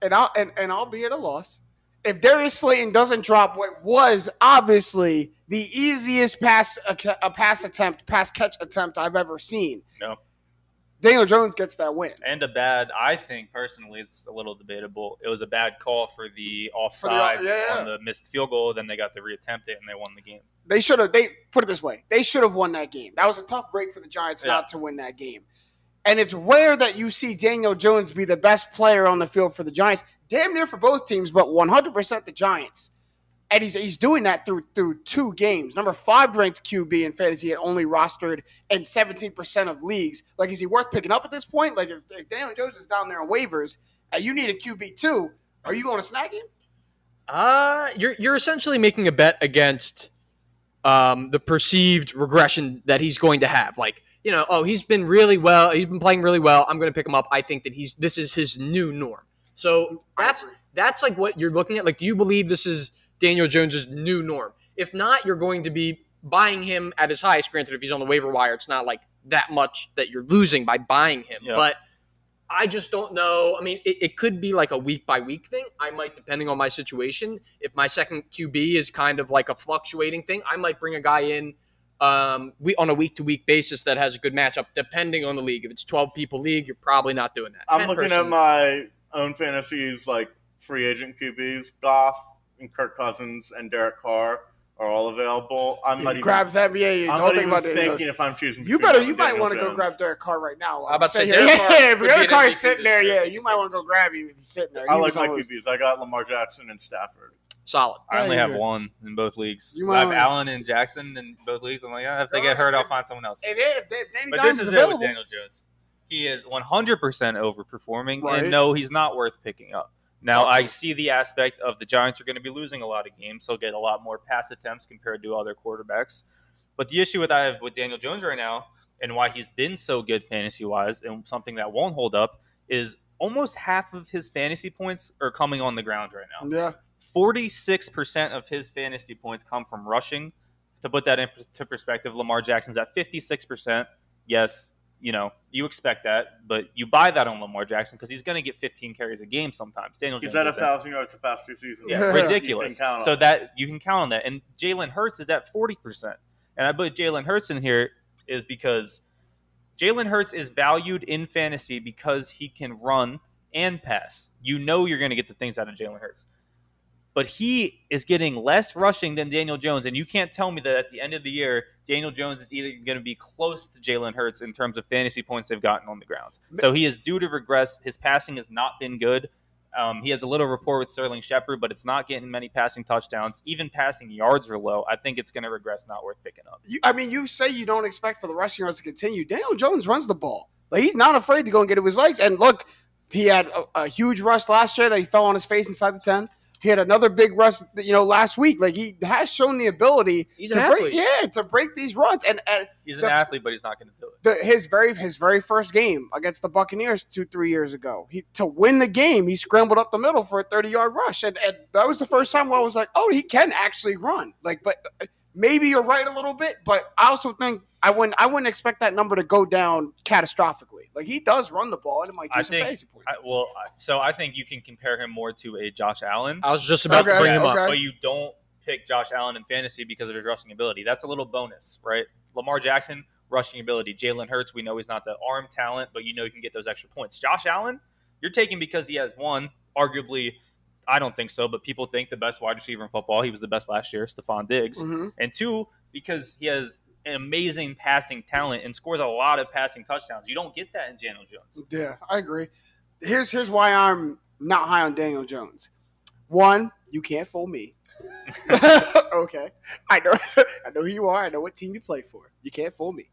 And I'll and, and albeit a loss. If Darius Slayton doesn't drop what was obviously the easiest pass a, a pass attempt, pass catch attempt I've ever seen. No. Daniel Jones gets that win. And a bad, I think personally, it's a little debatable. It was a bad call for the the- offsides yeah, yeah. on the missed field goal. Then they got to reattempt it and they won the game. They should have. They put it this way: they should have won that game. That was a tough break for the Giants Yeah. not to win that game. And it's rare that you see Daniel Jones be the best player on the field for the Giants. Damn near for both teams, but 100% the Giants. And he's he's doing that through through two games. Number five ranked QB in fantasy, and only rostered in 17% of leagues. Like, is he worth picking up at this point? Like, if, if Daniel Jones is down there on waivers, and you need a QB too, are you going to snag him? Uh, you're you're essentially making a bet against um, the perceived regression that he's going to have. Like, you know, oh, he's been really well. He's been playing really well. I'm going to pick him up. I think that he's this is his new norm. So that's that's like what you're looking at. Like, do you believe this is Daniel Jones's new norm? If not, you're going to be buying him at his highest. Granted, if he's on the waiver wire, it's not like that much that you're losing by buying him. Yeah. But I just don't know. I mean, it, it could be like a week by week thing. I might, depending on my situation, if my second QB is kind of like a fluctuating thing, I might bring a guy in um, we, on a week to week basis that has a good matchup, depending on the league. If it's 12 people league, you're probably not doing that. I'm looking person at my own fantasies, like free agent QBs. Goff and Kirk Cousins and Derek Carr are all available. I'm not even. grab that. Yeah, yeah. I'm don't not think even about Daniel Jones. thinking if I'm choosing. You better. You and might want to go grab Derek Carr right now. I'm about to say, Say, Derek yeah, Carr if could Derek be Carr is sitting this there, yeah, you might want to go grab him if he's sitting there. I He like my always- QBs. I got Lamar Jackson and Stafford. solid. I only have one in both leagues. You I have Allen and Jackson in both leagues. I'm like, yeah, if they get hurt, I'll find someone else. If, if, if Danny But Dimes this is is it with Daniel Jones. He is 100% overperforming, Right. and no, he's not worth picking up. Now, I see the aspect of the Giants are going to be losing a lot of games. He'll get a lot more pass attempts compared to other quarterbacks. But the issue with I have with Daniel Jones right now, and why he's been so good fantasy wise, and something that won't hold up, is almost half of his fantasy points are coming on the ground right now. yeah, 46% of his fantasy points come from rushing. To put that into perspective, Lamar Jackson's at 56%. Yes, you know, you expect that, but you buy that on Lamar Jackson because he's going to get 15 carries a game sometimes. Daniel He's Jones at a thousand yards the past two seasons. Yeah, ridiculous. You can count on so that you can count on that. And Jalen Hurts is at 40%. And I put Jalen Hurts in here is because Jalen Hurts is valued in fantasy because he can run and pass. You know you're going to get the things out of Jalen Hurts. But he is getting less rushing than Daniel Jones. And you can't tell me that at the end of the year, Daniel Jones is either going to be close to Jalen Hurts in terms of fantasy points they've gotten on the ground. So he is due to regress. His passing has not been good. Um, he has a little rapport with Sterling Shepard, but it's not getting many passing touchdowns. Even passing yards are low. I think it's going to regress, not worth picking up. you, I mean, you say you don't expect for the rushing yards to continue. Daniel Jones runs the ball. Like he's not afraid to go and get it with his legs. And look, he had a, a huge rush last year that he fell on his face inside the ten. He had another big rush, you know, last week. Like he has shown the ability He's to an break, athlete. yeah, to break these runs. And, and He's an athlete, but he's not going to do it. the, his very his very first game against the Buccaneers two three years ago. He to win the game, he scrambled up the middle for a thirty yard rush, and, and that was the first time where I was like, oh, he can actually run. Like, but uh, maybe you're right a little bit, but I also think I wouldn't I wouldn't expect that number to go down catastrophically. Like he does run the ball, and it might I give some think- fantasy points. I, well, so I think you can compare him more to a Josh Allen, I was just about Okay, to bring him okay. up. but you don't pick Josh Allen in fantasy because of his rushing ability. That's a little bonus, right? Lamar Jackson, rushing ability. Jalen Hurts, we know he's not the arm talent, but you know you can get those extra points. Josh Allen, you're taking because he has one, arguably, I don't think so, but people think the best wide receiver in football. He was the best last year, Stefon Diggs. Mhm. And two, because he has an amazing passing talent and scores a lot of passing touchdowns. You don't get that in Daniel Jones. Yeah, I agree. Here's here's why I'm not high on Daniel Jones. One, you can't fool me. okay, I know, I know who you are. I know what team you play for. You can't fool me.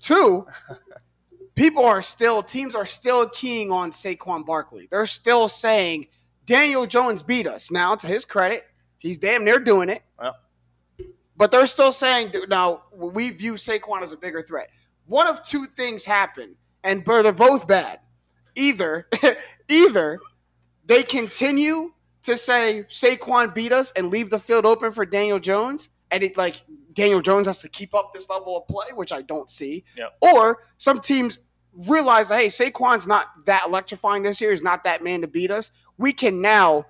Two, people are still teams are still keying on Saquon Barkley. They're still saying Daniel Jones beat us. Now, to his credit, he's damn near doing it. Well. But they're still saying now we view Saquon as a bigger threat. One of two things happen, and they're both bad. Either, either they continue to say Saquon beat us and leave the field open for Daniel Jones, and it like Daniel Jones has to keep up this level of play, which I don't see. Yep. Or some teams realize that hey, Saquon's not that electrifying this year. He's not that man to beat us. We can now,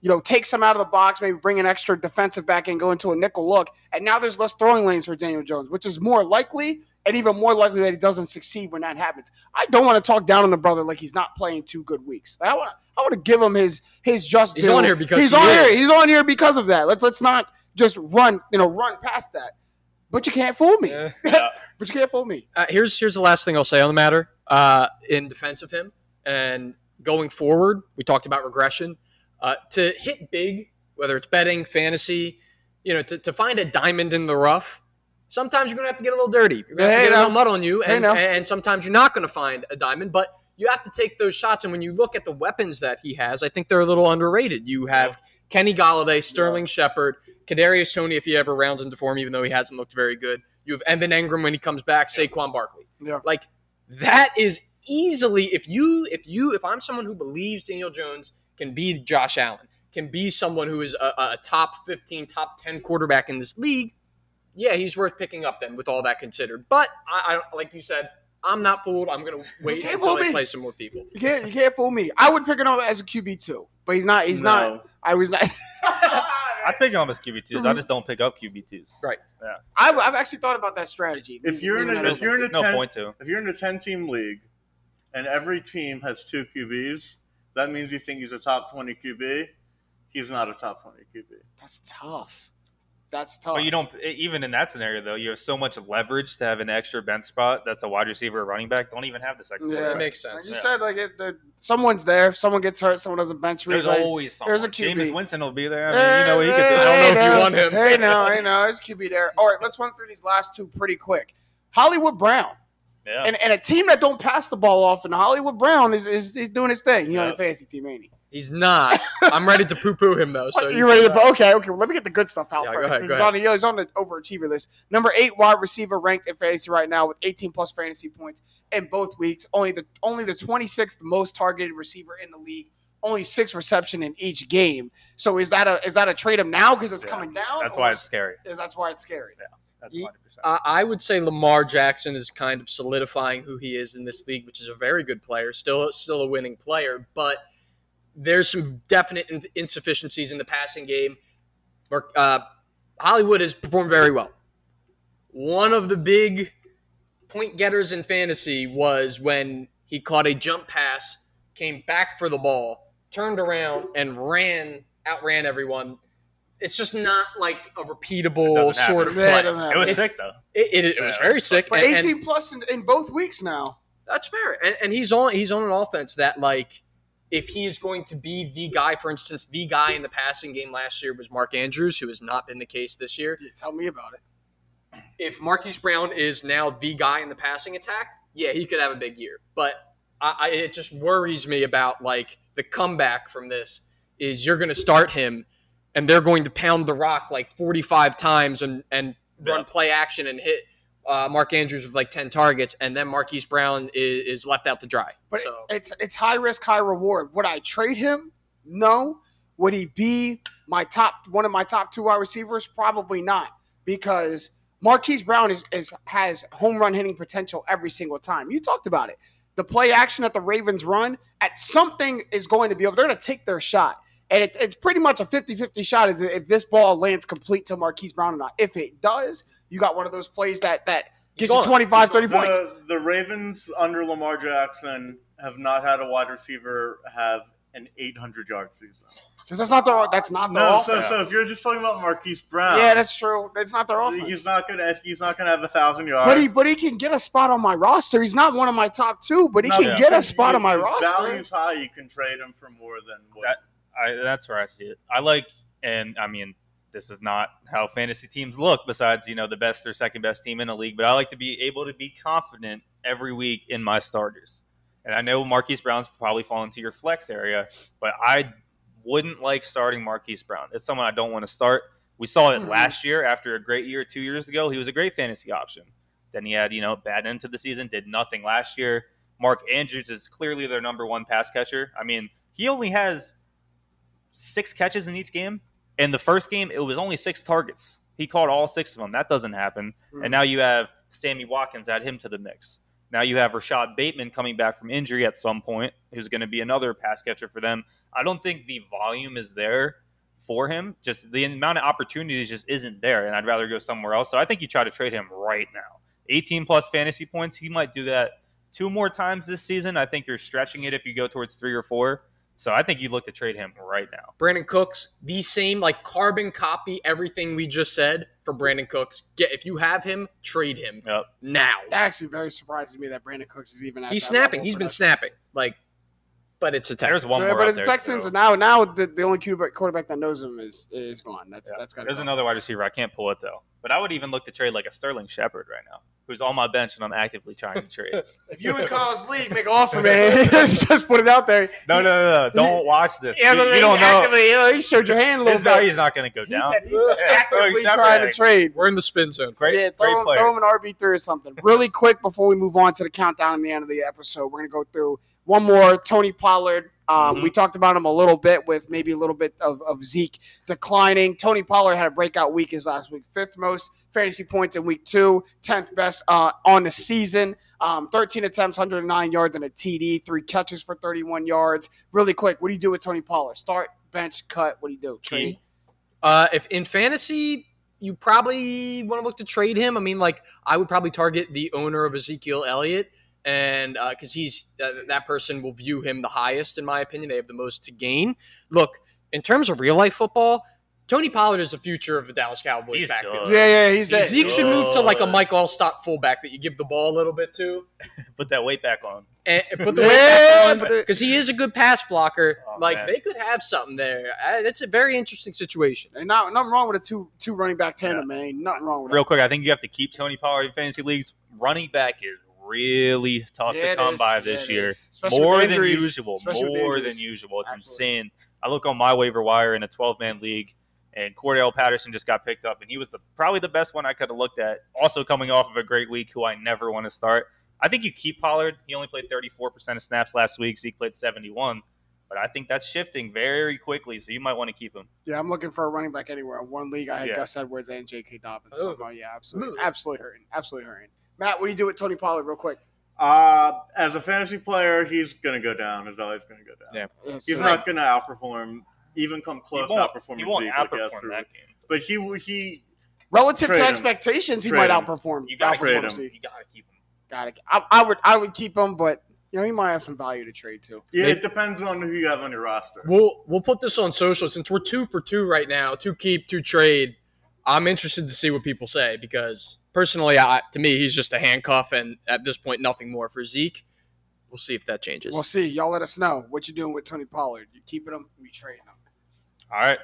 you know, take some out of the box, maybe bring an extra defensive back and go into a nickel look, and now there's less throwing lanes for Daniel Jones, which is more likely. And even more likely that he doesn't succeed when that happens. I don't want to talk down on the brother like he's not playing two good weeks. I want I want to give him his his just He's due. on here because he's he on here. is. He's on here because of that. Let's let's not just run you know run past that. But you can't fool me. Yeah. but you can't fool me. Uh, here's here's the last thing I'll say on the matter. Uh, in defense of him and going forward, we talked about regression. Uh, to hit big, whether it's betting, fantasy, you know, to, to find a diamond in the rough. Sometimes you're gonna have to get a little dirty. You're Hey, to get a little mud on you, Hey, and, now. and sometimes you're not gonna find a diamond. But you have to take those shots. And when you look at the weapons that he has, I think they're a little underrated. You have Kenny Golladay, Sterling Shepard, Kadarius Toney if he ever rounds into form, even though he hasn't looked very good. You have Evan Engram when he comes back, Saquon Barkley. Yeah. Like that is easily if you if you if I'm someone who believes Daniel Jones can be Josh Allen, can be someone who is a, a top 15, top 10 quarterback in this league, yeah, he's worth picking up then with all that considered. But I, I like you said, I'm not fooled. I'm gonna wait until fool they me. play some more people. You can't you can't fool me. I would pick him up as a QB two, but he's not. He's not. I was not. I pick him as QB twos. I mm-hmm. just don't pick up QB twos. Right. I've, I've actually thought about that strategy. If you're in a, that if you're in a No 10, point to. if you're in a ten team league, and every team has two QBs, that means you think he's a top twenty QB. He's not a top twenty QB. That's tough. That's tough. But you don't even in that scenario though. You have so much leverage to have an extra bench spot. That's a wide receiver or running back. Don't even have the second. Yeah. It quarterback. makes Like sense. you Yeah. said, like it, the, someone's there. Someone gets hurt. Someone doesn't bench me. There's like, always someone. there's a QB. Jameis Winston will be there. I mean, Hey, you know, he could. I don't know if you want him. Hey, no, hey, no, it's QB there. All right, let's run through these last two pretty quick. Hollywood Brown, Yeah. and, and a team that don't pass the ball off, and Hollywood Brown is, is, is doing his thing. You know, Yeah. a fantasy team, ain't he? He's not. I'm ready to poo poo him though. So you ready to? Okay, okay. Well, let me get the good stuff out Yeah, go first. go he's, on the, he's on the overachiever list. Number eight wide receiver ranked in fantasy right now with 18 plus fantasy points in both weeks. Only the only the 26th most targeted receiver in the league. Only six reception in each game. So is that a is that a trade him now because it's Yeah. coming down? That's why it's scary. is that's why it's scary. That's 100. percent I would say Lamar Jackson is kind of solidifying who he is in this league, which is a very good player, still still a winning player, but there's some definite insufficiencies in the passing game. Uh, Hollywood has performed very well. One of the big point getters in fantasy was when he caught a jump pass, came back for the ball, turned around and ran, outran everyone. It's just not like a repeatable It doesn't sort of happen. Yeah, it It was It's- sick though. It, it, it was Yeah, very it's sick, But and, and 18 plus in, in both weeks now. that's fair. And, and he's on he's on an offense that like if he is going to be the guy, for instance, the guy in the passing game last year was Mark Andrews, who has not been the case this year. Yeah, tell me about it. If Marquise Brown is now the guy in the passing attack, yeah, he could have a big year. But I, I, it just worries me about like the comeback from this is you're going to start him, and they're going to pound the rock like 45 times and and run play action and hit uh, Mark Andrews with like 10 targets, and then Marquise Brown is, is left out to dry. But so it's it's high risk, high reward. Would I trade him? No. Would he be my top one of my top two wide receivers? Probably not, because Marquise Brown is, is has home run hitting potential every single time. You talked about it. The play action that the Ravens run at something is going to be able. They're going to take their shot. And it's, it's pretty much a 50-50 shot is if this ball lands complete to Marquise Brown or not. If it does, you got one of those plays that that He's gets you gone. 25, 30 points. The, the Ravens under Lamar Jackson have not had a wide receiver have an 800 yard season. Because that's not their that's not their No, so, offense. so if you're just talking about Marquise Brown, Yeah, that's true. It's not their offense. he's not gonna he's not gonna have a thousand yards. but he but he can get a spot on my roster. He's not one of my top two, but he No, can yeah. get a spot If on my roster. Value's high. You can trade him for more than what. That- I, that's where I see it. I like, and I mean, this is not how fantasy teams look. Besides, you know, the best or second best team in the league, but I like to be able to be confident every week in my starters. And I know Marquise Brown's probably falling into your flex area, but I wouldn't like starting Marquise Brown. It's someone I don't want to start. We saw it Mhm. last year after a great year two years ago. He was a great fantasy option. Then he had, you know, bad end to the season, did nothing last year. Mark Andrews is clearly their number one pass catcher. I mean, he only has six catches in each game. In the first game, it was only six targets. He caught all six of them. That doesn't happen. Mm. And now you have Sammy Watkins, add him to the mix. Now you have Rashod Bateman coming back from injury at some point, who's going to be another pass catcher for them. I don't think the volume is there for him. Just the amount of opportunities just isn't there, and I'd rather go somewhere else. So I think you try to trade him right now. 18 plus fantasy points. He might do that two more times this season. I think you're stretching it if you go towards three or four. So I think you look to trade him right now. Brandin Cooks, the same like carbon copy everything we just said for Brandin Cooks. Get if you have him, trade him Yep. now. That actually very surprises me that Brandin Cooks is even at He's that snapping. level He's of been snapping. Like, but it's a There's Texans. one more but it's there, Texans, so- and now now the, the only quarterback, quarterback that knows him is is gone. That's Yeah. that's got There's go. another wide receiver. I can't pull it though. But I would even look to trade like a Sterling Shepard right now, who's on my bench and I'm actively trying to trade. If you in Kyle's league, make an offer, man. just, just put it out there. no, no, no, no. Don't watch this. Yeah, you, you don't know. actively, you know, he showed your hand a little His bit. value's not going to go He down. said he's Yeah, actively Sterling Shepard, trying to trade. We're in the spin zone. Great, yeah, great throw him, player. throw him an RB three or something. Really quick before we move on to the countdown and the end of the episode, we're gonna go through one more. Tony Pollard. Um, Mhm. We talked about him a little bit with maybe a little bit of, of Zeke declining. Tony Pollard had a breakout week his last week, fifth most fantasy points in week two, tenth best uh, on the season. Um, 13 attempts, 109 yards, and a TD, three catches for 31 yards. Really quick, what do you do with Tony Pollard? Start, bench, cut. What do you do? Trade. Uh, if in fantasy, you probably want to look to trade him. I mean, like I would probably target the owner of Ezekiel Elliott, and because he's uh, that person will view him the highest in my opinion. They have the most to gain. Look, in terms of real life football, Tony Pollard is the future of the Dallas Cowboys He's backfield. good. Yeah, yeah, he's it. Zeke should move to like a Good. Mike Alstott fullback that you give the ball a little bit to, Put that weight back on. and and put the Yeah, weight back on because he is a good pass blocker. Oh, like man. they could have something there. Uh, That's a very interesting situation. And not, nothing wrong with a two two running back tandem, man. Nothing wrong with Real that. quick, I think you have to keep Tony Pollard in fantasy leagues. Running back is really tough Yeah, to come is. by Yeah, this it year. More than usual. Especially More than usual. It's Absolutely. insane. I look on my waiver wire in a 12 man league, and Cordarrelle Patterson just got picked up, and he was the probably the best one I could have looked at. Also coming off of a great week, who I never want to start. I think you keep Pollard. He only played 34% of snaps last week. Zeke played 71. But I think that's shifting very quickly, so you might want to keep him. Yeah, I'm looking for a running back anywhere. One league, I had Yeah. Gus Edwards and J.K. Dobbins. So, Oh. yeah, absolutely, absolutely hurting, absolutely hurting. Matt, what do you do with Tony Pollard, real quick? Uh, as a fantasy player, he's gonna go down. His value's gonna go down. Yeah. He's sir. not gonna outperform, even come close to outperforming he won't Zeke like he outperform to. that game. But he he relative Trade to him. expectations. He Trade might him. outperform. You gotta outperform him. Zeke. You gotta keep him. Got it. I, I would, I would keep him, but you know, he might have some value to trade too. yeah, They- it depends on who you have on your roster. We'll we'll put this on social since we're two for two right now, two keep, two trade. I'm interested to see what people say because personally, I, to me, he's just a handcuff, and at this point, nothing more for Zeke. We'll see if that changes. We'll see. Y'all let us know what you're doing with Tony Pollard. You keeping him? You trading him? All right.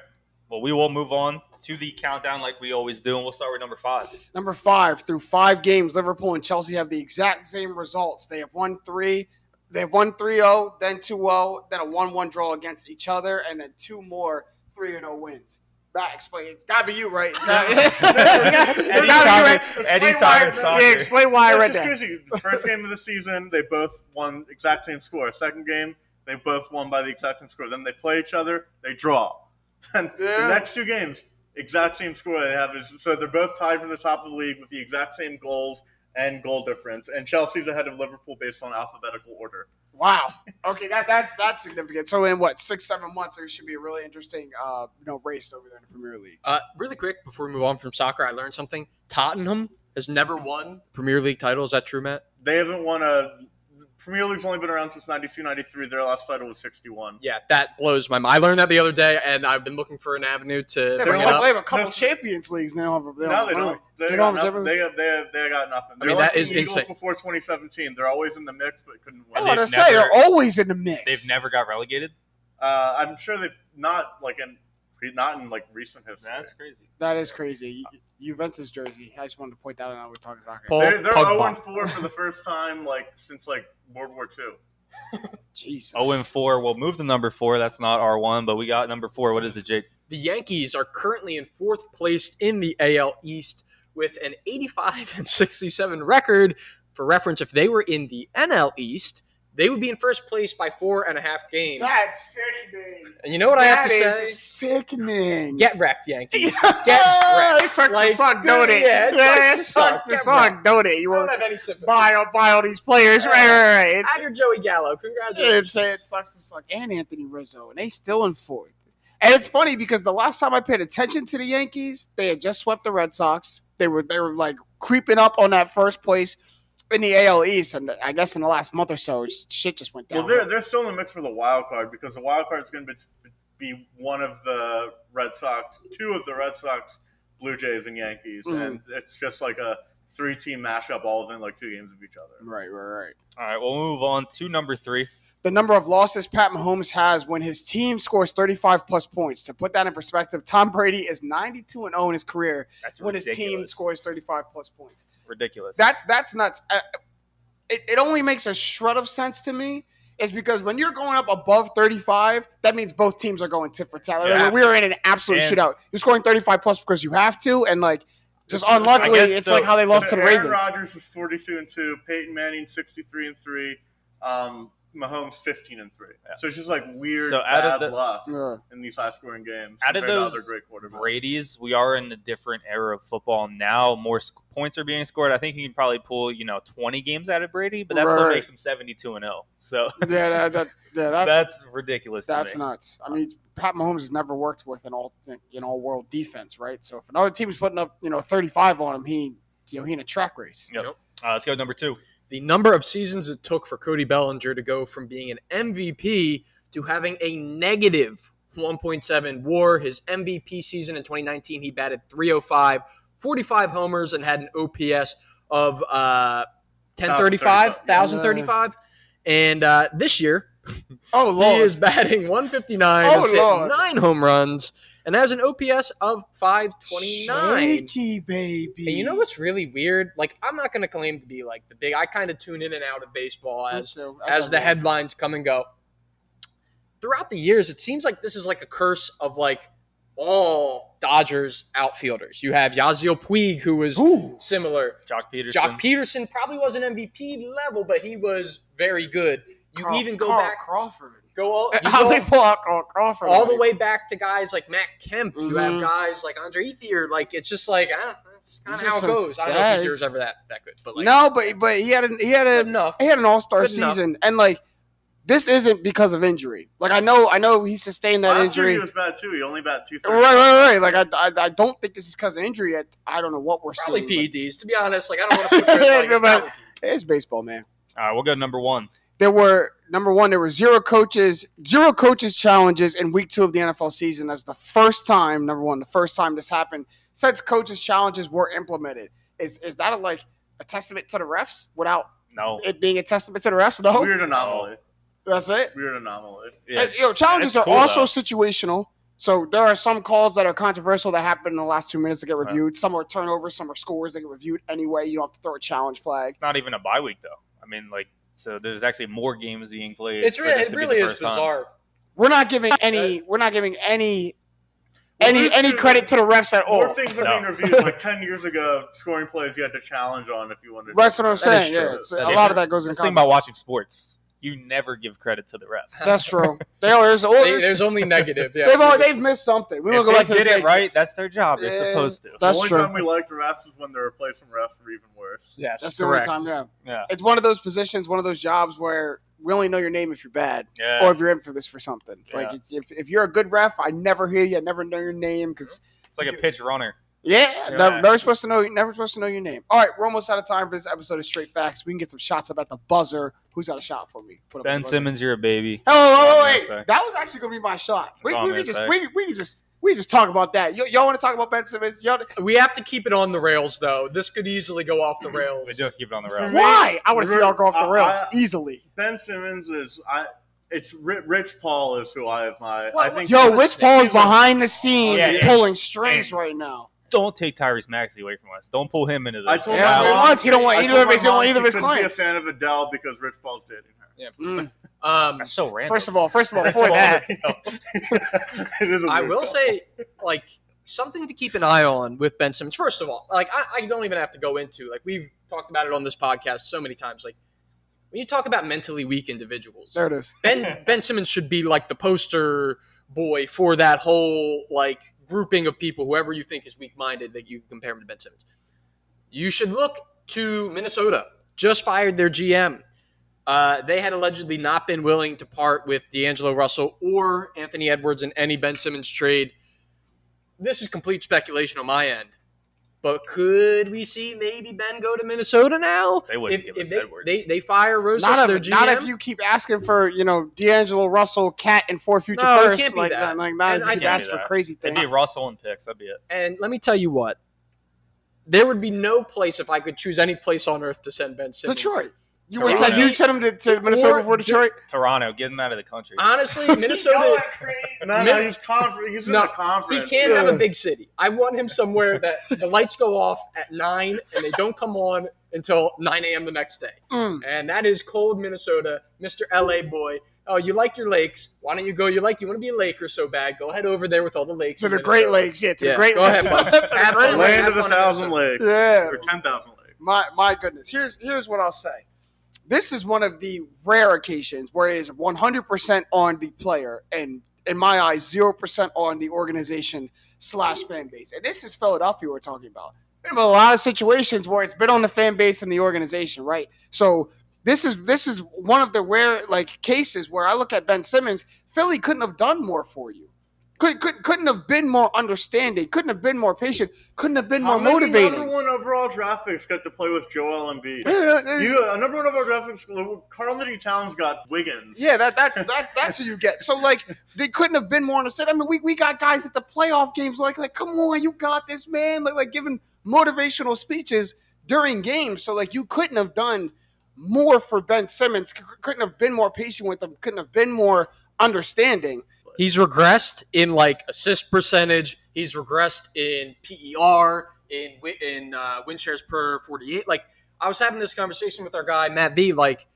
Well, we will move on to the countdown like we always do, and we'll start with number five. Number five, through five games, Liverpool and Chelsea have the exact same results. They have won three. They have won 3 0, then 2 0, then a 1 1 draw against each other, and then two more 3 0 wins. Matt, explain. It's got to be you, right? It's gotta, it's gotta be you, right? Explain why, in soccer. yeah, explain why That's right just there. crazy. The first game of the season, they both won exact same score. Second game, they both won by the exact same score. Then they play each other, they draw. Then Yeah. the next two games, exact same score they have is so they're both tied for the top of the league with the exact same goals and goal difference. And Chelsea's ahead of Liverpool based on alphabetical order. Wow. Okay, that, that's that's significant. So in what six, seven months, there should be a really interesting, uh, you know, race over there in the Premier League. Uh, really quick before we move on from soccer, I learned something. Tottenham has never won Premier League title. Is that true, Matt? They haven't won a Premier League's only been around since 92, 93. Their last title was 61. Yeah, that blows my mind. I learned that the other day, and I've been looking for an avenue to Yeah, bring but it they up. have a couple No. Champions Leagues now. They No, they don't. They, They don't have nothing. They, they, they got nothing. I They're mean, like that the is Eagles insane. Before 2017, they're always in the mix, but couldn't win. I win. want to say they're always in the mix. They've never got relegated. Uh, I'm sure they've not like in not in like recent history. That's crazy. That is crazy. Ju- Juventus jersey. I just wanted to point that out. We're talking soccer. Paul They're, they're Pogba. 0 and 4 for the first time like since like World War II. Jesus. 0 and 4. We'll move to number 4. That's not R1, but we got number 4. What is it, Jake? The Yankees are currently in fourth place in the AL East with an 85 and 67 record. For reference, if they were in the NL East, they would be in first place by four and a half games. That's sickening. and you know what I have to That say? is sickening. Get wrecked, Yankees. Get Get wrecked. It sucks Like, to suck, don't it? yeah, it Yeah, sucks it to sucks suck. to suck, don't it? You won't have any sympathy. buy all, buy all these players. Right, right, right. It's, Have your Joey Gallo. Congratulations. it's, it sucks to suck. And Anthony Rizzo. And they still in fourth. And it's funny because the last time I paid attention to the Yankees, they had just swept the Red Sox. They were they were like creeping up on that first place in the AL East, and I guess in the last month or so, shit just went down. Well, they're they're still in the mix for the wild card because the wild card is going to be, be one of the Red Sox, two of the Red Sox, Blue Jays, and Yankees, Mhm. and it's just like a three-team mashup, all within like two games of each other. right, right, right. All right, we'll move on to number three. The number of losses Pat Mahomes has when his team scores 35 plus points. To put that in perspective, Tom Brady is 92 and 0 in his career That's when his team scores 35 plus points. ridiculous. That's that's nuts. Uh, It, it only makes a shred of sense to me. Is because when you're going up above 35, that means both teams are going tit for tat. Like, we are in an absolute And- shootout. You're scoring 35 plus because you have to, and like just unluckily, it's so. like how they lost to the Aaron Ravens. Rodgers is 42 and two, Peyton Manning 63 and three, um, Mahomes 15 and three. Yeah. So it's just like weird So bad the- luck Yeah. in these high-scoring games. Out of those other great quarterbacks. Brady's, we are in a different era of football now. More sc- points are being scored. I think you can probably pull, you know, 20 games out of Brady, but that still makes him 72 and 0. So Yeah, that, that, yeah, that's that's ridiculous. to That's me. nuts. I mean, Pat Mahomes has never worked with an all an all world defense, right? So if another team's putting up, you know, thirty five on him, he you know he in a track race. Yep. Uh, let's go number two. The number of seasons it took for Cody Bellinger to go from being an MVP to having a negative 1.7 WAR. His MVP season in 2019, he batted 305, 45 homers, and had an OPS of uh, 1035, 1035. And uh, this year, Oh Lord. he is batting 159, Oh, Lord. nine home runs, and has an OPS of 529. shaky baby. And you know what's really weird? Like, I'm not going to claim to be like the big. I kind of tune in and out of baseball as So, as the I- headlines come and go. Throughout the years, it seems like this is like a curse of like all Dodgers outfielders. You have Yasiel Puig, who was Ooh. similar. Joc Pederson. Joc Pederson probably wasn't MVP level, but he was very good. You Carl- even go Carl back, Crawford. Go all, you How go they pull out Carl Crawford? all the way back to guys like Matt Kemp. You have Mhm. guys like Andre Ethier. Like it's just like ah, that's kind of how it some- goes. I don't yeah, know if it's- Ethier's ever that that good, but like no, but but he had a, he had a enough. he had an all star Good enough. season, and like this isn't because of injury. Like I know I know he sustained that Last year injury. he was bad too. He only bat two. Right, right, right. Like I, I, I don't think this is because of injury. I, I don't know what we're Probably seeing. but PEDs. To be honest, like I don't want to put like, it's It's baseball, man. All right, we'll go to number one. There were number one, there were zero coaches, zero coaches challenges in week two of the NFL season. That's the first time, number one, the first time this happened since coaches challenges were implemented. Is is that a, like a testament to the refs without No. it being a testament to the refs? No, Weird anomaly. that's it. Weird anomaly. Yeah. And, you know, challenges That's are cool, also though. situational. So there are some calls that are controversial that happen in the last two minutes that get Right. reviewed. Some are turnovers, some are scores that get reviewed anyway. You don't have to throw a challenge flag. It's not even a bye week, though. I mean, like, so there's actually more games being played. It's really, it really is first time. bizarre. We're not giving any. We're not giving any Well, any any two- credit to the refs at all. More things are No. being reviewed. Like ten years ago, scoring plays you had to challenge on if you wanted. to. That's what I'm saying. Yeah, it's, a lot true. of that goes in. That's the thing about watching sports. You never give credit to the refs. That's true. They always, They- always there's only negative. Yeah, they've all, they've missed something. We if will go they back to the did it right, that's their job. They're Yeah. supposed to. That's the only true. time we liked refs was when the replacement refs were even worse. yes, That's the only time. Yeah, Yeah. it's one of those positions, one of those jobs where we only know your name if you're bad Yeah. or if you're infamous for something. Like if, if you're a good ref, I never hear you, I never know your name because It's like a pitch runner. Yeah, Yeah. Never, never supposed to know. Never supposed to know your name. All right, we're almost out of time for this episode of Straight Facts. We can get some shots up at the buzzer. Who's got a shot for me? Put Ben. Simmons, you're a baby. Oh, oh, oh, Go wait. That was actually gonna be my shot. We, Go we, can just we, we can just we can just talk about that. Y- y'all want to talk about Ben Simmons? Y'all, We have to keep it on the rails, though. This could easily go off the rails. We do have to keep it on the rails. why? I want to see Re- y'all go off the rails I- easily. Ben Simmons is I. It's Rich Paul is who I have my. What- I think. Yo, Rich Paul is behind the scenes oh, Yeah, yeah. pulling strings And- right now. Don't take Tyrese Maxey away from us. Don't pull him into this. I told Yeah, my he mom. he don't want either of his- he don't want either of his clients. Be a fan of Adele because Rich Paul's dating her. Mm. Um, That's so random. First of all, first of all, before that, it is. A I will call. say, like, something to keep an eye on with Ben Simmons. First of all, like, I, I don't even have to go into like we've talked about it on this podcast so many times. Like, when you talk about mentally weak individuals, There it is. Ben Ben Simmons should be like the poster boy for that whole like grouping of people, whoever you think is weak minded, that you compare him to Ben Simmons. You should look to Minnesota. Just fired their GM. Uh, they had allegedly not been willing to part with D'Angelo Russell or Anthony Edwards in any Ben Simmons trade. This is complete speculation on my end. But could we see maybe Ben go to Minnesota now? They wouldn't if, give if us they, Edwards. They, they fire Rosas, Not their if, GM. not if you keep asking for you know D'Angelo Russell, KAT, and four future No, firsts. can't be like that. like not And if I you keep can't asking for that. crazy It'd things. be Russell and picks. That'd be it. And let me tell you what, there would be no place if I could choose any place on earth to send Ben Simmons. Detroit. You Toronto. would send you send him to, to Minnesota Or before Detroit. Toronto, get him out of the country. Honestly, Minnesota. No, no, Min- he's conference. He's in No, the he can't have a big city. I want him somewhere that the lights go off at nine and they don't come on until nine a.m. the next day. Mm. And that is cold Minnesota, Mr. LA boy. Oh, you like your lakes? Why don't you go? You like you want to be a Laker so bad? Go head over there with all the lakes. To in the Great Lakes, yeah, to Yeah, the Great go Lakes. bud. To the Great. Lakes. Land Have of a thousand lakes. Yeah. Or ten thousand lakes. My my goodness. Here's here's what I'll say. This is one of the rare occasions where it is 100% on the player and in my eyes 0% on the organization slash fan base. And this is Philadelphia we're talking about. There have a lot of situations where it's been on the fan base and the organization, right? So this is this is one of the rare like cases where I look at Ben Simmons. Philly couldn't have done more for you. Could, could, couldn't have been more understanding. Couldn't have been more patient. Couldn't have been How more many motivating. number one overall draft picks got to play with Joel Embiid? Yeah, You, a number one overall draft picks. Uh, Karl-Anthony Towns got Wiggins. Yeah, that that's that, that's who you get. So like they couldn't have been more understood. I mean, we, we got guys at the playoff games like like come on, you got this, man. Like like giving motivational speeches during games. So like you couldn't have done more for Ben Simmons. C- couldn't have been more patient with him. Couldn't have been more understanding. He's regressed in like assist percentage. He's regressed in PER, in in uh, win shares per forty eight. Like I was having this conversation with our guy Matt V. Like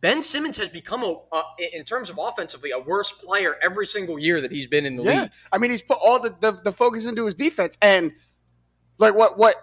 Ben Simmons has become a, a in terms of offensively a worse player every single year that he's been in the Yeah, league. I mean he's put all the, the the focus into his defense and like what what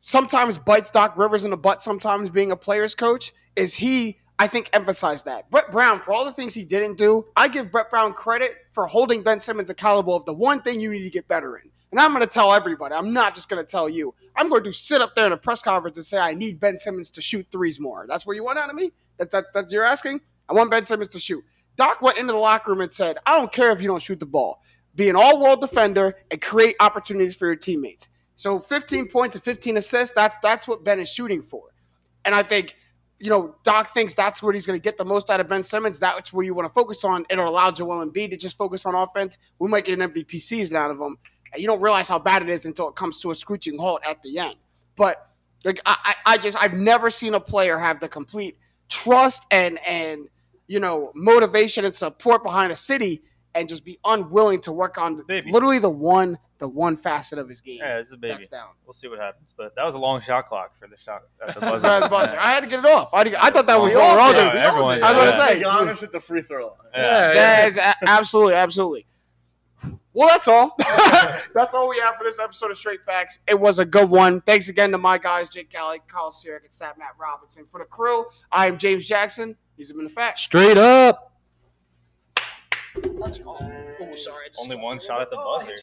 sometimes bites Doc Rivers in the butt. Sometimes being a player's coach is he. I think emphasized that Brett Brown for all the things he didn't do. I give Brett Brown credit for holding Ben Simmons accountable of the one thing you need to get better in. And I'm going to tell everybody. I'm not just going to tell you. I'm going to sit up there in a press conference and say I need Ben Simmons to shoot threes more. That's what you want out of me. That that, that you're asking. I want Ben Simmons to shoot. Doc went into the locker room and said, I don't care if you don't shoot the ball. Be an all world defender and create opportunities for your teammates. So 15 points and 15 assists, that's that's what Ben is shooting for. And I think, you know, Doc thinks that's where he's going to get the most out of Ben Simmons. That's where you want to focus on. It'll allow Joel Embiid to just focus on offense. We might get an MVP season out of him. And you don't realize how bad it is until it comes to a screeching halt at the end. But like I, I I just I've never seen a player have the complete trust and and you know motivation and support behind a city and just be unwilling to work on Baby. literally the one the one facet of his game. Yeah, it's a baby. That's down. We'll see what happens. But that was a long shot clock for the shot at the Buzzer. buzzer. Buzzer. I had to get it off. I, to get- I thought that was We what all we're did. everyone I was did. gonna say, Giannis at the free throw line. Yeah. That is a- absolutely, absolutely. Well, that's all. that's all we have for this episode of Straight Facts. It was a good one. Thanks again to my guys, Jake Kelly, Kyle Sirik, and Stat Matt Robinson. For the crew, I am James Jackson. These have been the facts. Straight up. Let's go. Oh, sorry. Only one shot at the Oh, buzzer.